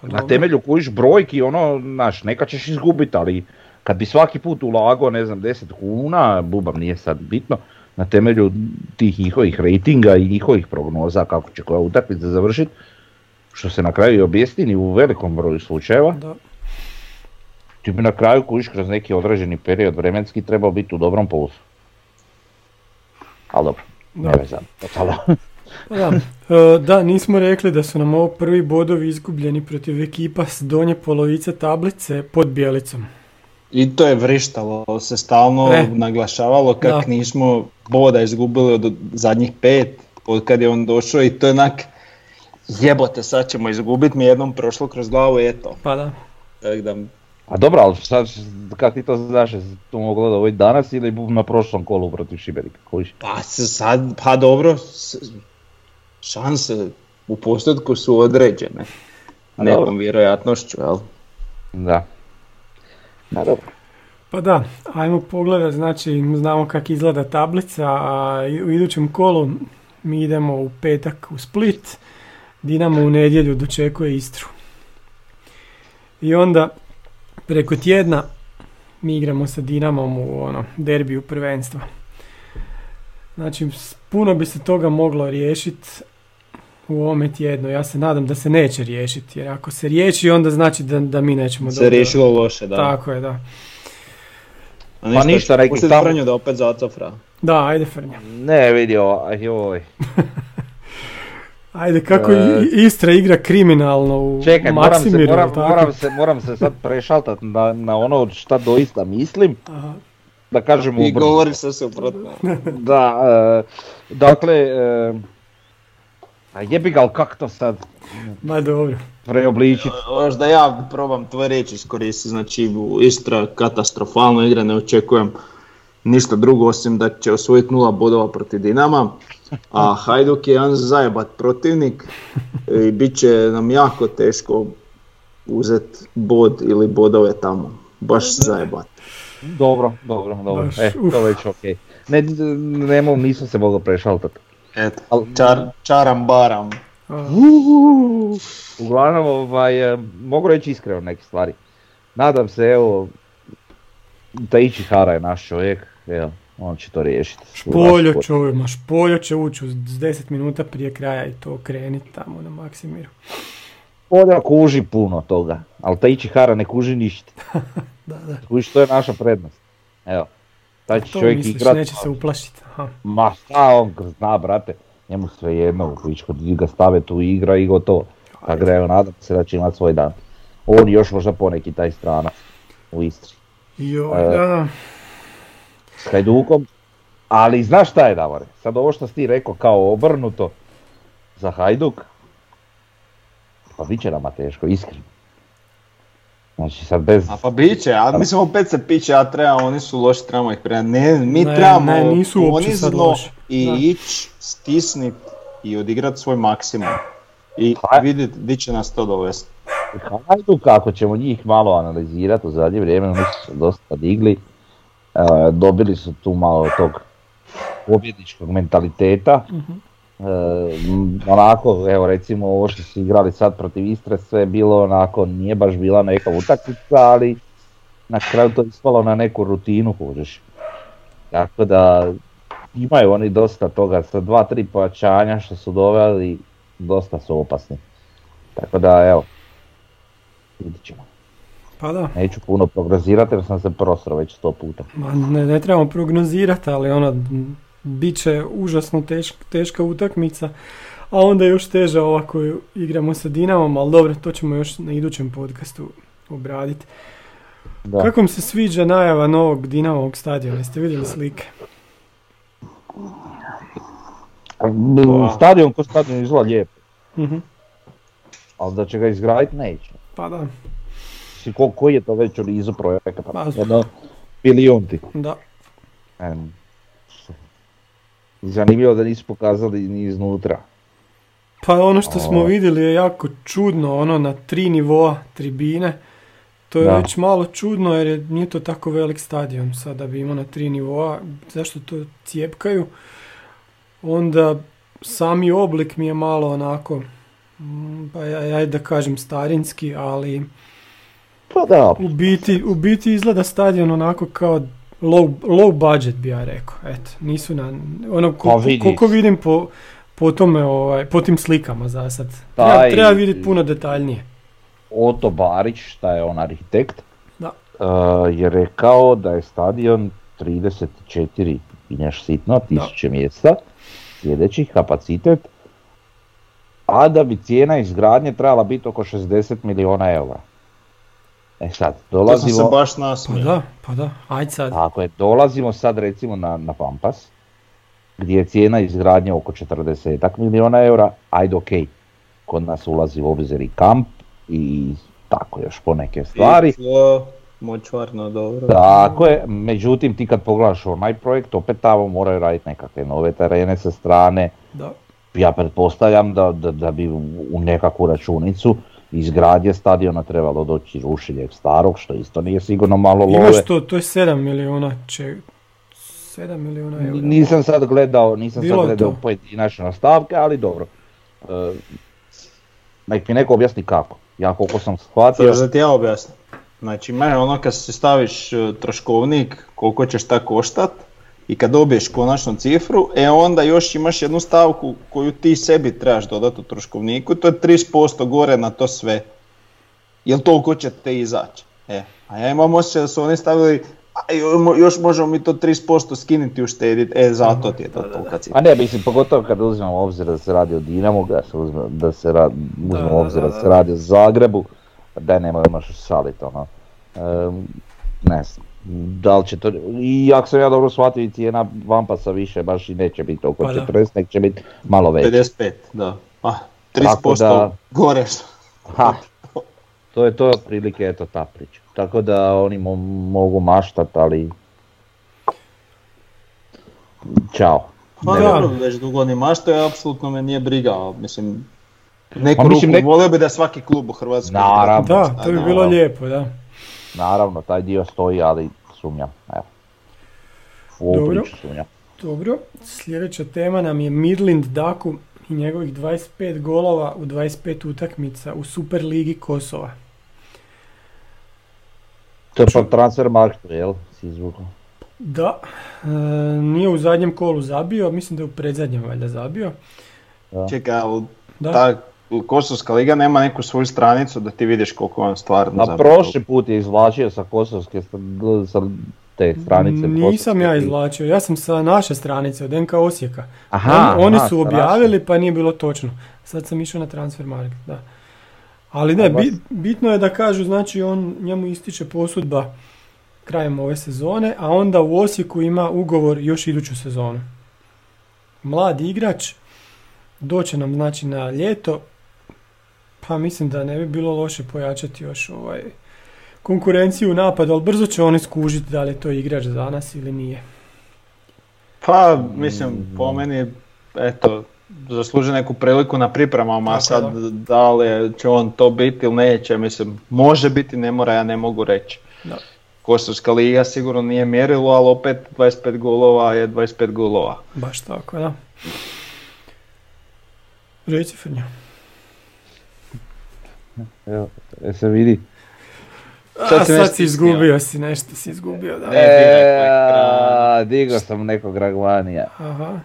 Pa Na temelju kojiš brojki, ono, znaš, neka ćeš izgubiti, ali kad bi svaki put ulagao, ne znam, 10 kuna, bubam nije sad bitno, na temelju tih njihovih rejtinga i njihovih prognoza kako će koja utakmica završiti, što se na kraju i objestini u velikom broju slučajeva, Da. ti bi na kraju kojiš kroz neki određeni period vremenski trebao biti u dobrom polusu. Ali dobro, Da. ne vezano. totalno. Pa da. E, da, nismo rekli da su nam ovo prvi bodovi izgubljeni protiv ekipa s donje polovice tablice pod bijelicom. I to je vrištalo, se stalno E. naglašavalo kak Da. nismo boda izgubili od zadnjih pet, od kad je on došao i to je onak jebote sad ćemo izgubiti, mi je jednom prošlo kroz glavu i eto. Pa da. Tak da, A dobro, ali sad, kako ti to znaš, to moglo da ovaj danas ili na prošlom kolu protiv Šibenika, kojiš? pa sad, pa dobro, šanse u postotku su određene. A Nekom dobro. vjerojatnošću, jel? Da. Da, dobro. Pa da, ajmo pogledat, znači znamo kako izgleda tablica, a u idućem kolu mi idemo u petak u Split, Dinamo u nedjelju dočekuje Istru. I onda preko tjedna mi igramo sa Dinamom u ono, derbiju prvenstva. Znači, puno bi se toga moglo riješiti u ovome tjednu. Ja se nadam da se neće riješiti, jer ako se riješi, onda znači da, da mi nećemo Se dobro- riješilo loše, da. Tako je, da. A Pa ništa, pustit tamo- da opet zacofra. Da, ajde Frnja. Ne, vidio, joj. Ajde, kako E, Istra igra kriminalno u Čekaj, moram se, moram, tako? moram, se, moram se sad prešaltat na, na ono šta doista mislim, Aha. da kažemo I govori se suprotno. Da, e, dakle, e, a jebi ga, ali kak to sad Ma dobro. preobličiti? Možda ja probam tvoje riječi iskoristiti, znači u Istra katastrofalno igra, ne očekujem ništa drugo osim da će osvojiti nula bodova protiv Dinama, a Hajduk je jedan zajebat protivnik i bit će nam jako teško uzeti bod ili bodove tamo, baš zajebat. Dobro, dobro, dobro, Baš, e, to već okej. Ne, ne, mogu, nisam se mogao prešaltat. Eto, Al- čar, čaram baram. Uglavnom, ovaj, e, mogu reći iskreno neke stvari. Nadam se, evo, Taichi Hara je naš čovjek, evo, on će to riješiti. Špoljo čovjek, ma Špoljo će ući uz 10 minuta prije kraja i to kreniti tamo na Maksimiru. Špolja kuži puno toga, ali Taichi Hara ne kuži ništa. Da, da. Kužiš, to je naša prednost. Evo, taj će To čovjek misliš, igrat. neće se uplašiti. Aha. Ma šta on zna, brate, njemu sve jedno, ga stave tu igra i gotovo. Tako da evo, nadam se da će imat svoj dan. On još možda poneki taj strana u Istri. Joj, E. da, Hajdukom. Ali znaš šta je Davore, sad ovo što si ti rekao kao obrnuto za Hajduk, pa bit će nama teško, iskreno. Znači sad bez... A pa bit će, a mislim opet se piće, a treba, oni su loši, trebamo ih prema. Ne, mi Ne, trebamo ne, nisu ponizno loši. i Da. ići, stisnit i odigrat svoj maksimum. I Pa- vidjet di će nas to dovesti. Hajduk, ako ćemo njih malo analizirati u zadnje vrijeme, oni su dosta digli. E, dobili su tu malo tog pobjedničkog mentaliteta. E, m, onako, evo recimo ovo što su igrali sad protiv Istre, sve je bilo onako, nije baš bila neka utakmica, ali na kraju to je ispalo na neku rutinu, kužiš. Tako da imaju oni dosta toga, sa dva, tri pojačanja što su doveli, dosta su opasni. Tako da evo, vidit ćemo. Pa da. Neću puno prognozirati jer sam se prosro već sto puta. Ma ne, ne trebamo prognozirati, ali m, bit će užasno tešk- teška utakmica, a onda još teža ova koju igramo sa Dinamom, ali dobro, to ćemo još na idućem podcastu obraditi. Da. Kako vam se sviđa najava novog Dinamovog stadiona? Jeste vidjeli slike? Stadion ko stadion izgleda lijepo, Mhm. ali da će ga izgraditi neće. Pa da, Si ko, koji je to već u nizu projekata? Pa, Jedno milijun ti. da. Em, Zanimljivo da nisu pokazali ni iznutra. Pa ono što smo O. vidjeli je jako čudno, ono na tri nivoa tribine. To je Da. već malo čudno jer je, nije to tako velik stadion sad da bi imao na tri nivoa. Zašto to cijepkaju? Onda sami oblik mi je malo onako, pa ja, ja da kažem starinski, ali Pa da, u biti, u biti izgleda stadion onako kao low, low budget bi ja rekao. Eto, nisu na, ono Pa ko- vidi. koliko vidim po, po tome, ovaj, po tim slikama za sad. Treba, treba vidjeti puno detaljnije. Oto Barić, šta je on arhitekt, Da. eh, je rekao da je stadion 34 i neš sitno, tisuće mjesta, sljedećih kapacitet, a da bi cijena izgradnje trebala biti oko 60 milijuna eura. E sad, To sam dolazimo... se baš Pa nasmio. da, pa da, ajde sad. Tako je, dolazimo sad recimo na, na Pampas, gdje je cijena izgradnje oko 40 milijuna eura, ajde ok, kod nas ulazi u obzir i kamp i tako još poneke stvari. I tlo, močvarno, dobro. Tako je, međutim ti kad pogledaš onaj projekt, opet tamo moraju raditi nekakve nove terene sa strane, Da. ja pretpostavljam da, da, da bi u u nekakvu računicu izgradnje stadiona trebalo doći rušenje starog, što isto nije sigurno malo love. Imaš to, to je 7 milijuna, če... 7 milijuna eura. Nisam sad gledao, nisam Bilo sad gledao pojedinačne stavke, ali dobro. E, nek mi neko objasni kako. Ja koliko sam shvatio, Sad da ti ja objasnim. Znači, ima ono kad se staviš e, troškovnik, koliko ćeš ta koštat, i kad dobiješ konačnu cifru, e onda još imaš jednu stavku koju ti sebi trebaš dodati u troškovniku, to je 30% gore na to sve. Jel toliko će te izaći? E, a ja imam osjećaj da su oni stavili, a jo- još možemo mi to 30% skinuti i uštediti, e zato ti je to tolika cifra. a ne, mislim, pogotovo kad uzmemo u obzir da se radi o Dinamu, da se uzme, da se ra, uzmemo obzir da, se radi o Zagrebu, da ne možeš šaliti, ono. E, ne znam. Da li će to, i ako sam ja dobro shvatio i cijena Vampasa više baš i neće biti oko Pa da. 40, nek će biti malo veća. 55, da. Pa, Tako 30% da- gore što. Ha, to je to otprilike eto ta priča. Tako da oni mo- mogu maštat, ali... Ćao. Pa Ne Da. dobro, već dugo ni mašto, apsolutno me nije briga, mislim, neku Pa mislim, ruku, nek- volio bi da svaki klub u Hrvatskoj... Naravno. Da, to bi bilo lijepo, da. Naravno, taj dio stoji, ali sumnjam. Evo. U Dobro. priču sumnjam. Dobro, sljedeća tema nam je Midland Daku i njegovih 25 golova u 25 utakmica u Super Ligi Kosova. To je po transfer marktu, jel? Si izvukao. Da, e, nije u zadnjem kolu zabio, mislim da je u predzadnjem valjda zabio. Čekaj, ali Da, ta Kosovska liga nema neku svoju stranicu da ti vidiš koliko on stvarno Na prošli put je izvlačio sa kosovske sa te stranice. nisam kosovske ja izvlačio, ja sam sa naše stranice od NK Osijeka. Aha, Oni, oni aha, su objavili pa nije bilo točno. Sad sam išao na transfer market, da. Ali ne, A baš- bi- bitno je da kažu, znači on, njemu ističe posudba krajem ove sezone, a onda u Osijeku ima ugovor još iduću sezonu. Mlad igrač, doće nam znači na ljeto, pa mislim da ne bi bilo loše pojačati još ovaj konkurenciju u napadu, ali brzo će oni skužiti da li je to igrač za nas ili nije. Pa, mislim, po meni, eto, zasluži neku priliku na pripremama, a sad da. da li će on to biti ili neće, mislim, može biti, ne mora, ja ne mogu reći. Da. Kosovska liga sigurno nije mjerilo, ali opet 25 golova je 25 golova. Baš tako, da. Reci Frnja. Evo, e se vidi. Sad A, si sad nešto si izgubio si, nešto si izgubio, da. E, digao sam nekog Ragvanija. Aha.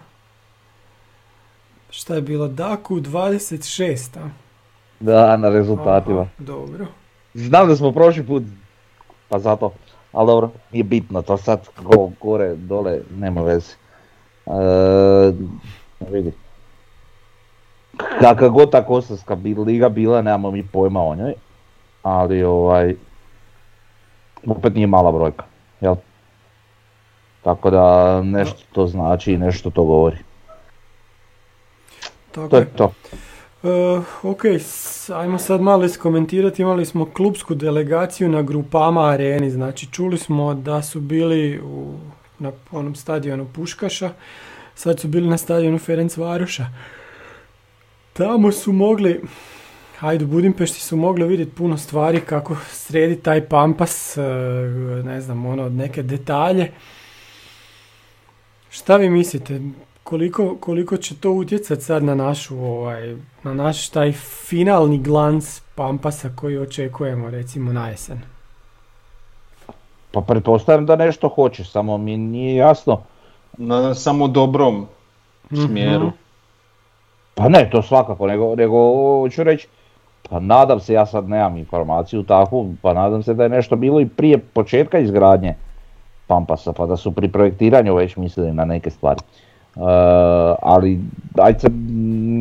Šta je bilo? Daku 26, a? Da, na rezultatima. Aha, dobro. Znam da smo prošli put, pa zato, ali dobro, nije bitno to sad, go, gore, dole, nema veze. E, vidi. Kakva god ta kosovska liga bila, nemamo mi pojma o njoj, ali ovaj, opet nije mala brojka, jel? Tako da nešto to znači i nešto to govori. Tako To je. to. E, ok, ajmo sad malo iskomentirati. Imali smo klubsku delegaciju na Grupama areni. Znači, čuli smo da su bili u, na onom stadionu Puškaša. Sad su bili na stadionu Ferenc Varoša. Tamo su mogli, hajde u Budimpešti su mogli vidjeti puno stvari kako sredi taj pampas, e, ne znam, ono, neke detalje. Šta vi mislite? Koliko, koliko će to utjecati sad na našu, ovaj, na naš taj finalni glans Pampasa koji očekujemo recimo na jesen? Pa pretpostavljam da nešto hoće, samo mi nije jasno. Na, samo dobrom smjeru. Mhm. Pa ne, to svakako, nego, nego hoću reći, pa nadam se, ja sad nemam informaciju takvu, pa nadam se da je nešto bilo i prije početka izgradnje Pampasa, pa da su pri projektiranju već mislili na neke stvari. E, ali, ajde sad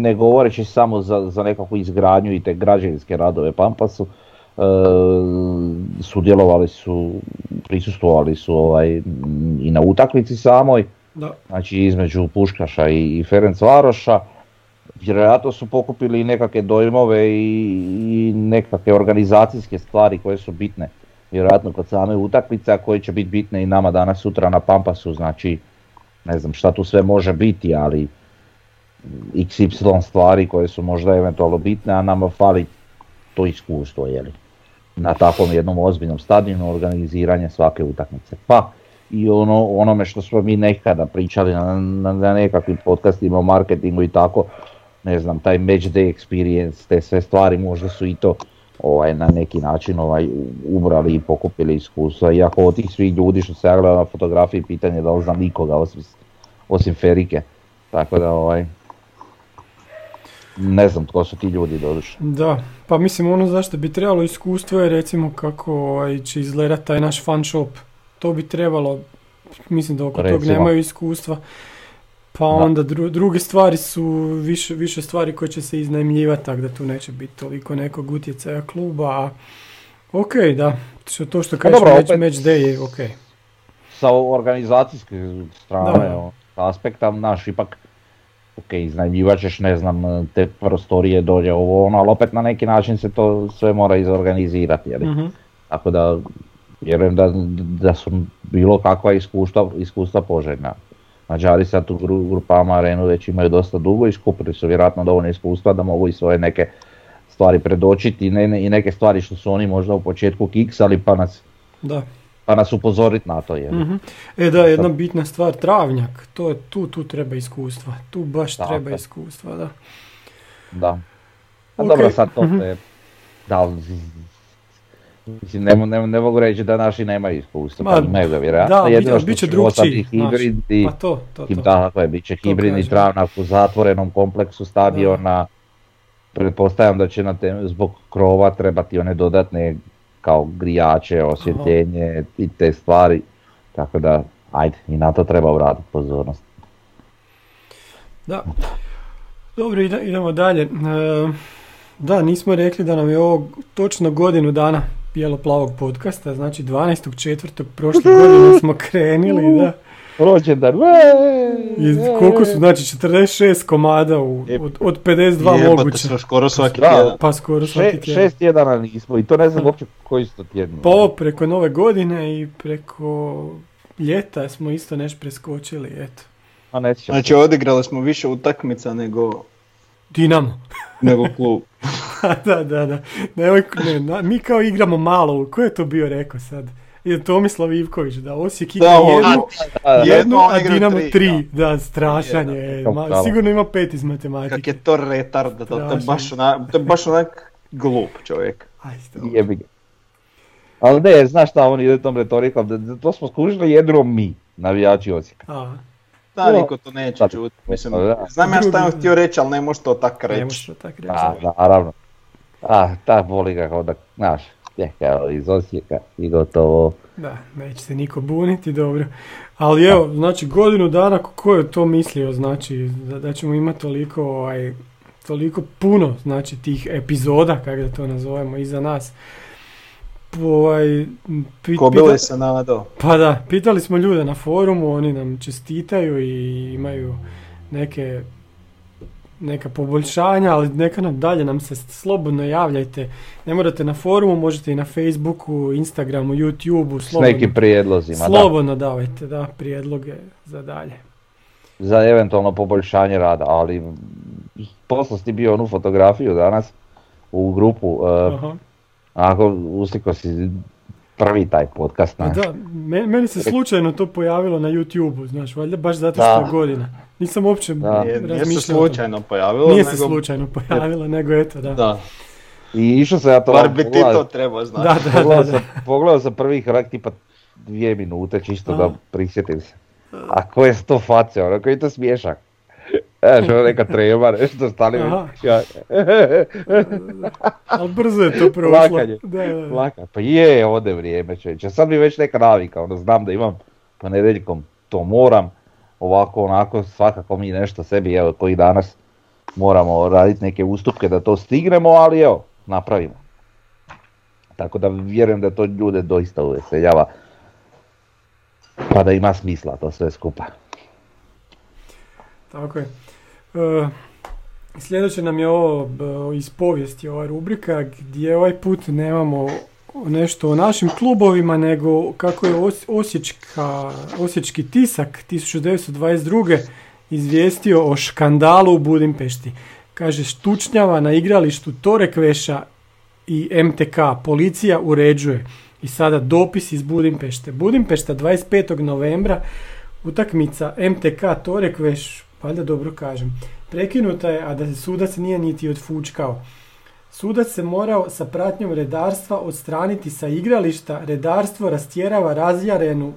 ne govoreći samo za, za nekakvu izgradnju i te građevinske radove Pampasu, e, sudjelovali su, prisustvovali su ovaj, i na utakmici samoj, Da. znači između Puškaša i, i Ferenc Varoša. Vjerojatno su pokupili nekakve dojmove i, i nekakve organizacijske stvari koje su bitne. Vjerojatno kod same utakmice, a koje će biti bitne i nama danas sutra na Pampasu, znači ne znam šta tu sve može biti, ali XY stvari koje su možda eventualno bitne, a nama fali to iskustvo, jeli, na takvom jednom ozbiljnom stadionu organiziranje svake utakmice. Pa i ono, onome što smo mi nekada pričali na, na, na nekakvim podcastima o marketingu i tako, ne znam, taj match day experience, te sve stvari možda su i to ovaj, na neki način ovaj, ubrali i pokupili iskustva. Iako od tih svih ljudi što se ja na fotografiji, pitanje je da li znam nikoga osim, osim Ferike. Tako da ovaj, ne znam tko su ti ljudi doduše. Da, pa mislim ono zašto bi trebalo iskustvo je recimo kako ovaj, će izgledat taj naš fan shop. To bi trebalo, mislim da oko tog Recimo. nemaju iskustva. Pa Da. onda dru- druge stvari su više, više stvari koje će se iznajmljivati, tako da tu neće biti toliko nekog utjecaja kluba. A, ok, da, što to što kažeš dobro, match, opet- match day je ok. Sa organizacijske strane, o, aspekta, naš ipak, ok, iznajmljivat ćeš, ne znam, te prostorije dolje, ovo ono, ali opet na neki način se to sve mora izorganizirati, jeli? Mhm. Tako da vjerujem da, da su bilo kakva iskustva, iskustva poželjna. Mađari sad gru, grupama arenu već imaju dosta dugo i skupili su vjerojatno dovoljno iskustva da mogu i svoje neke stvari predočiti i, ne, ne- i neke stvari što su oni možda u početku kiksali pa nas, Da. pa nas upozoriti na to. Jer, Mhm. E da, jedna bitna stvar, travnjak, to je, tu, tu treba iskustva, tu baš Tako treba je. iskustva, da. Da. A Ok. dobro sad to Mhm. je, da, mislim, ne, ne, ne mogu reći da naši nemaju iskustva, Ma, imaju vjerojatno. da, Jedino što bit će znaš. hibridni, Pa to, to, to. Tako je, bit će hibridni kažem. travnak u zatvorenom kompleksu stadiona. Pretpostavljam da će na tem, zbog krova trebati one dodatne kao grijače, osvjetljenje i te stvari. Tako da, ajde, i na to treba obratiti pozornost. Da. Dobro, ide- idemo dalje. E, da, nismo rekli da nam je ovo točno godinu dana bijelo-plavog podcasta, znači 12.4. prošle godine smo krenuli, da. Rođendan, I koliko su, znači 46 komada u, od, od 52 Jebote, moguće. smo skoro svaki Da. tjedan. Pa skoro svaki Še, tjedan. šest tjedana nismo i to ne znam uopće koji su to tjedni. Pa ovo preko nove godine i preko ljeta smo isto nešto preskočili, eto. A ne Znači odigrali smo više utakmica nego, Dinamo. nego klub. da, da, da. Nemoj, ne, na- mi kao igramo malo, ko je to bio rekao sad? Je Tomislav Ivković, da Osijek igra Da, on- jednu, Da, da, jednu, a Dinamo tri, tri. Da, strašan je. Ma, sigurno ima pet iz Kak matematike. je to retard, to, to, je baš onak, to je baš onak glup čovjek. Aj, sto- Jebi ga. Ali ne, znaš šta on ide tom retorikom, da, to smo skužili jedno mi, navijači Osijeka. A, No. niko to neće Sad- čuti. Mislim, da. znam ja šta sam htio reći, ali ne možeš to tak ne reći. možeš to tako reći. Da, da, naravno. A, ta boli ga kao da, znaš, je kao iz Osijeka i gotovo. Da, neće se niko buniti, dobro. Ali evo, znači godinu dana, ko je to mislio, znači, da, da ćemo imati toliko, ovaj, toliko puno, znači, tih epizoda, kako da to nazovemo, iza nas. Ovaj, pi- Ko pita- se nadao. Pa da, pitali smo ljude na forumu, oni nam čestitaju i imaju neke neka poboljšanja, ali neka nam dalje nam se slobodno javljajte. Ne morate na forumu, možete i na Facebooku, Instagramu, YouTubeu, S slobodno, nekim prijedlozima, da. slobodno davajte da, prijedloge za dalje. Za eventualno poboljšanje rada, ali poslao si bio onu fotografiju danas u grupu, uh, Aha. Ako usliko si prvi taj podcast, Pa znaš. da, me- meni se slučajno to pojavilo na YouTubeu, znaš, valjda baš zato što je godina. Nisam uopće Da. Nije, nije se slučajno pojavilo, Nije se slučajno pojavilo, nego eto, da. Da, I išao sam ja to bar bi ti to trebao znati. Da, da, da, Pogledao da. sam, pogledao sam prvih rak tipa dvije minute čisto da prisjetim se. A koje su to face, ono, koji je to smiješak. Znaš, ono neka treba, nešto stali ja, Ali brzo je to prošlo. Lakanje. Da, da. Laka, pa je, ode vrijeme čovječe. Sad mi već neka navika, ono, znam da imam ponedjeljkom to moram, ovako, onako, svakako mi nešto sebi, evo, koji danas moramo raditi neke ustupke da to stignemo, ali evo, napravimo. Tako da vjerujem da to ljude doista uveseljava. Pa da ima smisla to sve skupa. Tako je. E, sljedeće nam je ovo b- iz povijesti, ova rubrika gdje ovaj put nemamo nešto o našim klubovima, nego kako je Os- Osječka, Osječki tisak 1922. izvijestio o škandalu u Budimpešti. Kaže, štučnjava na igralištu Torekveša i MTK. Policija uređuje. I sada dopis iz Budimpešte. Budimpešta 25. novembra utakmica MTK Torekveš, valjda dobro kažem, prekinuta je, a da se sudac nije niti odfučkao. Sudac se morao sa pratnjom redarstva odstraniti sa igrališta, redarstvo rastjerava razjarenu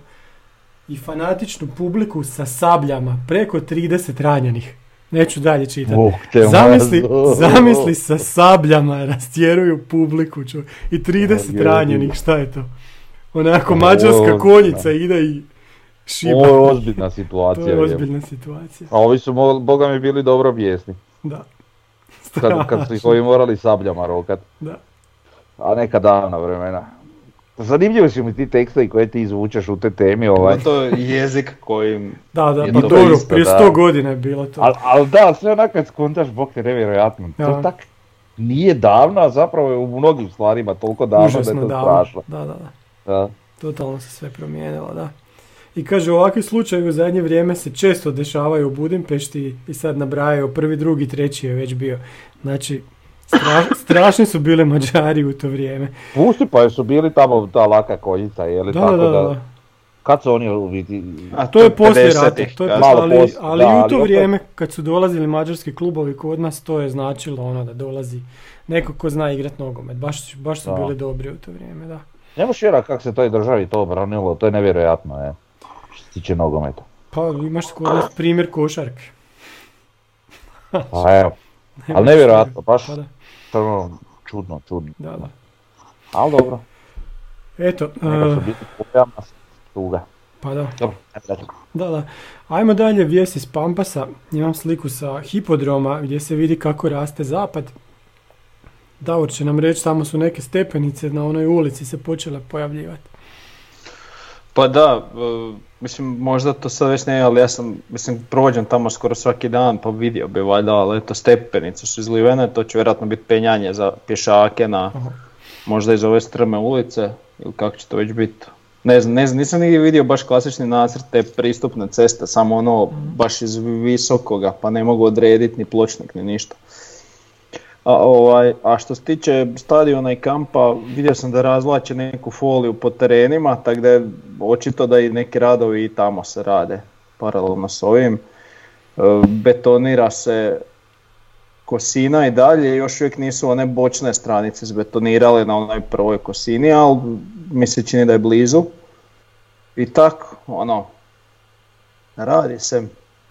i fanatičnu publiku sa sabljama, preko 30 ranjenih. Neću dalje čitati. Uh, Zamisli, zamisli sa sabljama rastjeruju publiku ču, i 30 O, ranjenih, šta je to? Onako mađarska konjica ide i šiba. Ovo je ozbiljna To situacija. je je. ozbiljna situacija. A ovi su, boga mi, bili dobro bijesni. Da. Kad, kad su ih ovi morali sabljama rokat. Da. A neka davna vremena. Zanimljivi su mi ti tekstovi koje ti izvučeš u te temi ovaj. To je jezik kojim... Da, da, pa to dobro, isto, prije. 100 godina je bilo to. Al, al da, sve onak kad skontaš, bog te nevjerojatno. To Ja. tak nije davno, a zapravo je u mnogim stvarima toliko davno da je Užasno to davno. strašno. Da, da, da. Da. Totalno se sve promijenilo, da. I kaže, ovakvi slučajevi u zadnje vrijeme se često dešavaju u Budimpešti i sad nabrajaju prvi, drugi, treći je već bio. Znači, stra- strašni su bili Mađari u to vrijeme. Pusti pa su bili tamo ta laka konjica, je li Da, tako da, da, da. Kad su oni u biti... A To je poslije rata, 50-ih, to je Malo ali, poslije, ali da, i u ali to opet- vrijeme kad su dolazili mađarski klubovi kod nas, to je značilo ono da dolazi neko ko zna igrat nogomet. Baš, baš su Da. bili dobri u to vrijeme, da. Ne možeš vjerovati kako se toj državi to obranilo, to je nevjerojatno, je. Tiče nogometa. Pa imaš nas primjer košarke. Pa evo, ali nevjerojatno, baš Pa da, ono, čudno, čudno. da, da. Ali dobro, Eto, neka eh, su biti tuga. pa da. Dobro. Da, da. Ajmo dalje, vijest iz Pampasa. Imam sliku sa hipodroma gdje se vidi kako raste zapad. Davor će nam reći, tamo su neke stepenice na onoj ulici se počele pojavljivati. Pa da, e, mislim možda to sad već ne, ali ja sam, mislim prođem tamo skoro svaki dan pa vidio bi valjda, ali eto stepenice su izlivene, to će vjerojatno biti penjanje za pješake na Aha. možda iz ove strme ulice ili kako će to već biti. Ne znam, ne znam, nisam nigdje vidio baš klasični nacrt te pristupne ceste, samo ono baš iz visokoga, pa ne mogu odrediti ni pločnik ni ništa. A, ovaj, a što se tiče stadiona i kampa, vidio sam da razvlače neku foliju po terenima, tako da je očito da i neki radovi i tamo se rade paralelno s ovim. E, Betonira se kosina i dalje, još uvijek nisu one bočne stranice zbetonirale na onoj prvoj kosini, ali mi se čini da je blizu. I tako, ono, radi se.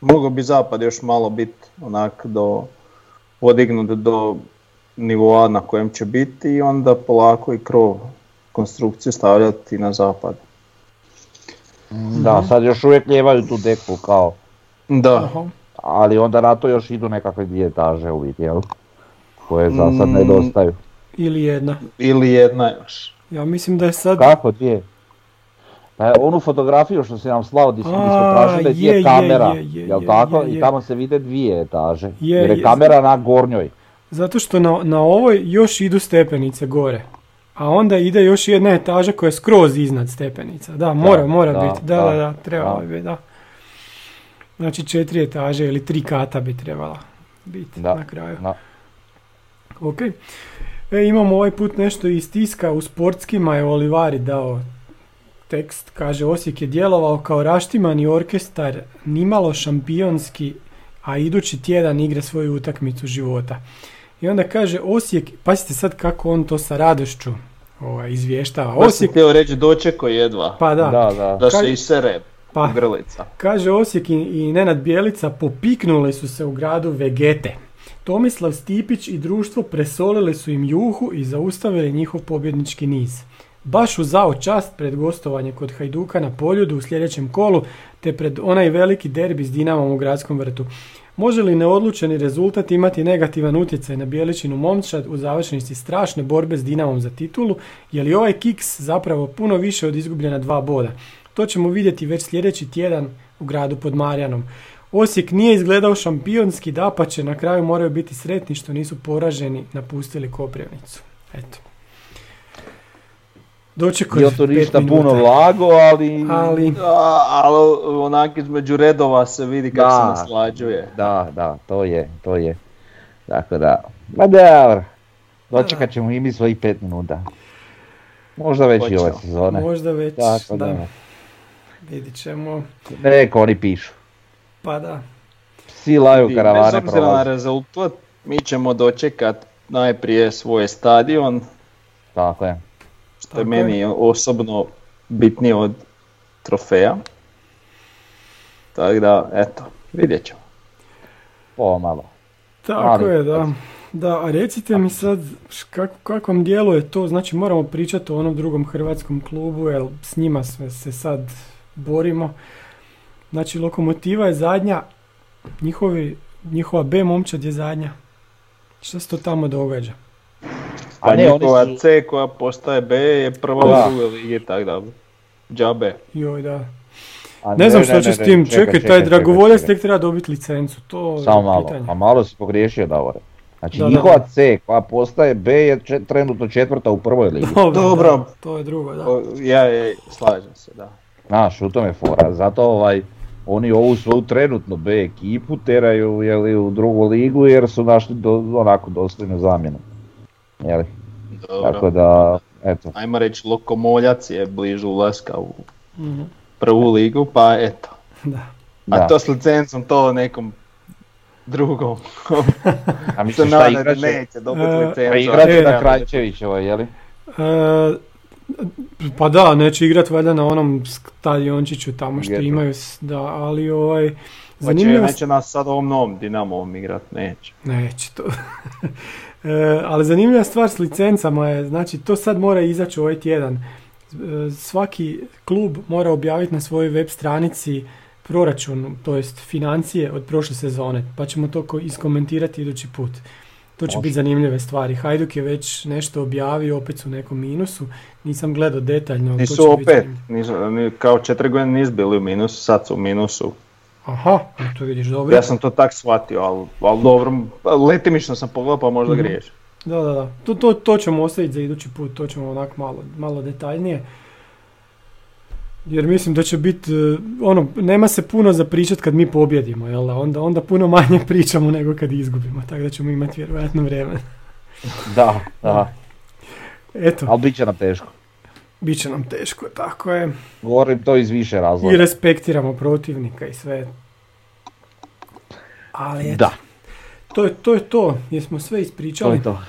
Mogao bi zapad još malo biti onak do podignut do nivoa na kojem će biti i onda polako i krov konstrukciju stavljati na zapad. Da, sad još uvijek ljevaju tu deku kao, Da, Aha. ali onda na to još idu nekakve dvije etaže u biti, jel? Koje za sad Mm. nedostaju. Ili jedna. ili jedna još. Ja mislim da je sad... Kako, dvije? Pa onu fotografiju što si nam slao di, smo- tražili je, gdje je kamera, je, je, jel je, tako? je, je. I tamo se vide dvije etaže. Je, jer je je. kamera na gornjoj. Zato što na, na ovoj još idu stepenice gore. A onda ide još jedna etaža koja je skroz iznad stepenica. Da, mora, mora da, biti. Da, da, da, da, trebalo da. bi da. Znači četiri etaže ili tri kata bi trebala biti Da, na kraju. da. Ok. E, imamo ovaj put nešto iz tiska. U sportskima je Olivari dao tekst. Kaže, Osijek je djelovao kao raštimani orkestar, nimalo šampionski, a idući tjedan igra svoju utakmicu života. I onda kaže Osijek, pazite sad kako on to sa radošću ovaj, izvještava. Osijek, htio reći dočeko jedva, pa da, Da, da. da se isere pa grlica. Kaže Osijek i, i Nenad Bjelica popiknuli su se u gradu Vegete. Tomislav Stipić i društvo presolili su im juhu i zaustavili njihov pobjednički niz. Baš u zao čast pred gostovanje kod Hajduka na Poljudu u sljedećem kolu, te pred onaj veliki derbi s Dinamom u gradskom vrtu. Može li neodlučeni rezultat imati negativan utjecaj na Bijeličinu momčad u završnici strašne borbe s Dinamom za titulu? Je li ovaj kiks zapravo puno više od izgubljena dva boda? To ćemo vidjeti već sljedeći tjedan u gradu pod Marjanom. Osijek nije izgledao šampionski, dapače, na kraju moraju biti sretni što nisu poraženi, napustili Koprivnicu. Eto. Je to ništa minuta. puno vlago, ali... Ali, A, ali onak između redova se vidi kako se naslađuje. Da, da, to je, to je. Tako da, ma dobro. Dočekat ćemo i mi svojih pet minuta. Možda već i ove sezone. možda već, Tako da, da. vidit ćemo. Neka oni pišu. Pa da, Psi laju karavane Bez obzira na rezultat, mi ćemo dočekat najprije svoj stadion, Tako je. Što je meni osobno bitnije od trofeja. Tako da, eto, vidjet ćemo. Pomalo. tako Ali- je, da. Da, a recite mi sad, kako, kako vam djeluje to, znači moramo pričati o onom drugom hrvatskom klubu, jer s njima sve se sad borimo. Znači, Lokomotiva je zadnja, njihovi, njihova B momčad je zadnja. Šta se to tamo događa? Pa A ne, oni njihova su- C koja postaje B je prva Da. u drugoj ligi, tako da. Džabe. Joj, da. A Ne, znam što ne, će ne, s ne, tim, čekaj, čekaj, čekaj, taj čekaj, dragovoljac čekaj. tek treba dobiti licencu, to je Samo malo, pitanje. a malo si pogriješio Davore. Znači Da, da. njihova C koja postaje B je če- trenutno četvrta u prvoj ligi. Dobro, Dobro. da, to je drugo, da. O, Ja, ja, slažem se, da. Znaš, u tome je fora. Zato ovaj, oni ovu svoju trenutno B ekipu teraju jeli, u drugu ligu jer su našli do, onako dostojnu zamjenu. Jeli? Dobro. Tako da, eto. Ajmo reći, Lokomoljac je blizu ulaska u Mhm, prvu ligu, pa eto. da. A Da. to s licencom, to nekom drugom. A misliš šta igraće? neće dobiti E, licencu. Pa igraće E, na da. Krajčevićevoj, jeli? E, pa da, neće igrat valjda na onom stadiončiću tamo što Getu. imaju, s- da, ali ovaj, Pa će, zanimljivo... neće nas sad ovom novom Dinamovom igrat, neće. Neće to. E, ali zanimljiva stvar s licencama je, znači to sad mora izaći ovaj tjedan. E, Svaki klub mora objaviti na svojoj web stranici proračun, to jest financije od prošle sezone, pa ćemo to ko- iskomentirati idući put. To će Može. biti zanimljive stvari. Hajduk je već nešto objavio, opet su u nekom minusu. Nisam gledao detaljno. ali to će Nisu biti opet, zanimljivo. nisu, ni- kao četiri godine nisu bili u minusu, sad su u minusu. Aha, to vidiš dobro. Ja sam to tak shvatio, ali, ali dobro, letimično sam pogledao pa možda Mhm. griješim. Da, da, da. To, to, to ćemo ostaviti za idući put, to ćemo onak malo, malo detaljnije. Jer mislim da će biti, e, ono, nema se puno za pričat kad mi pobjedimo, jel da? Onda, onda puno manje pričamo nego kad izgubimo, tako da ćemo imati vjerojatno vremena. Da, da. Eto, Ali bit će nam teško. Bit će nam teško, tako je. Govorim to iz više I razloga. respektiramo protivnika i sve. Ali eto, Da, to je to, je to. jesmo sve to ispričali. je to.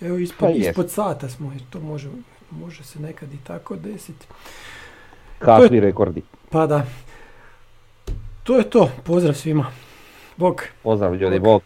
Evo ispod, Pa ispod sata smo, jer to može, može se nekad i tako desiti. Kakvi rekordi. Pa da. To je to. Pozdrav svima. Bog. Pozdrav ljudi, bog.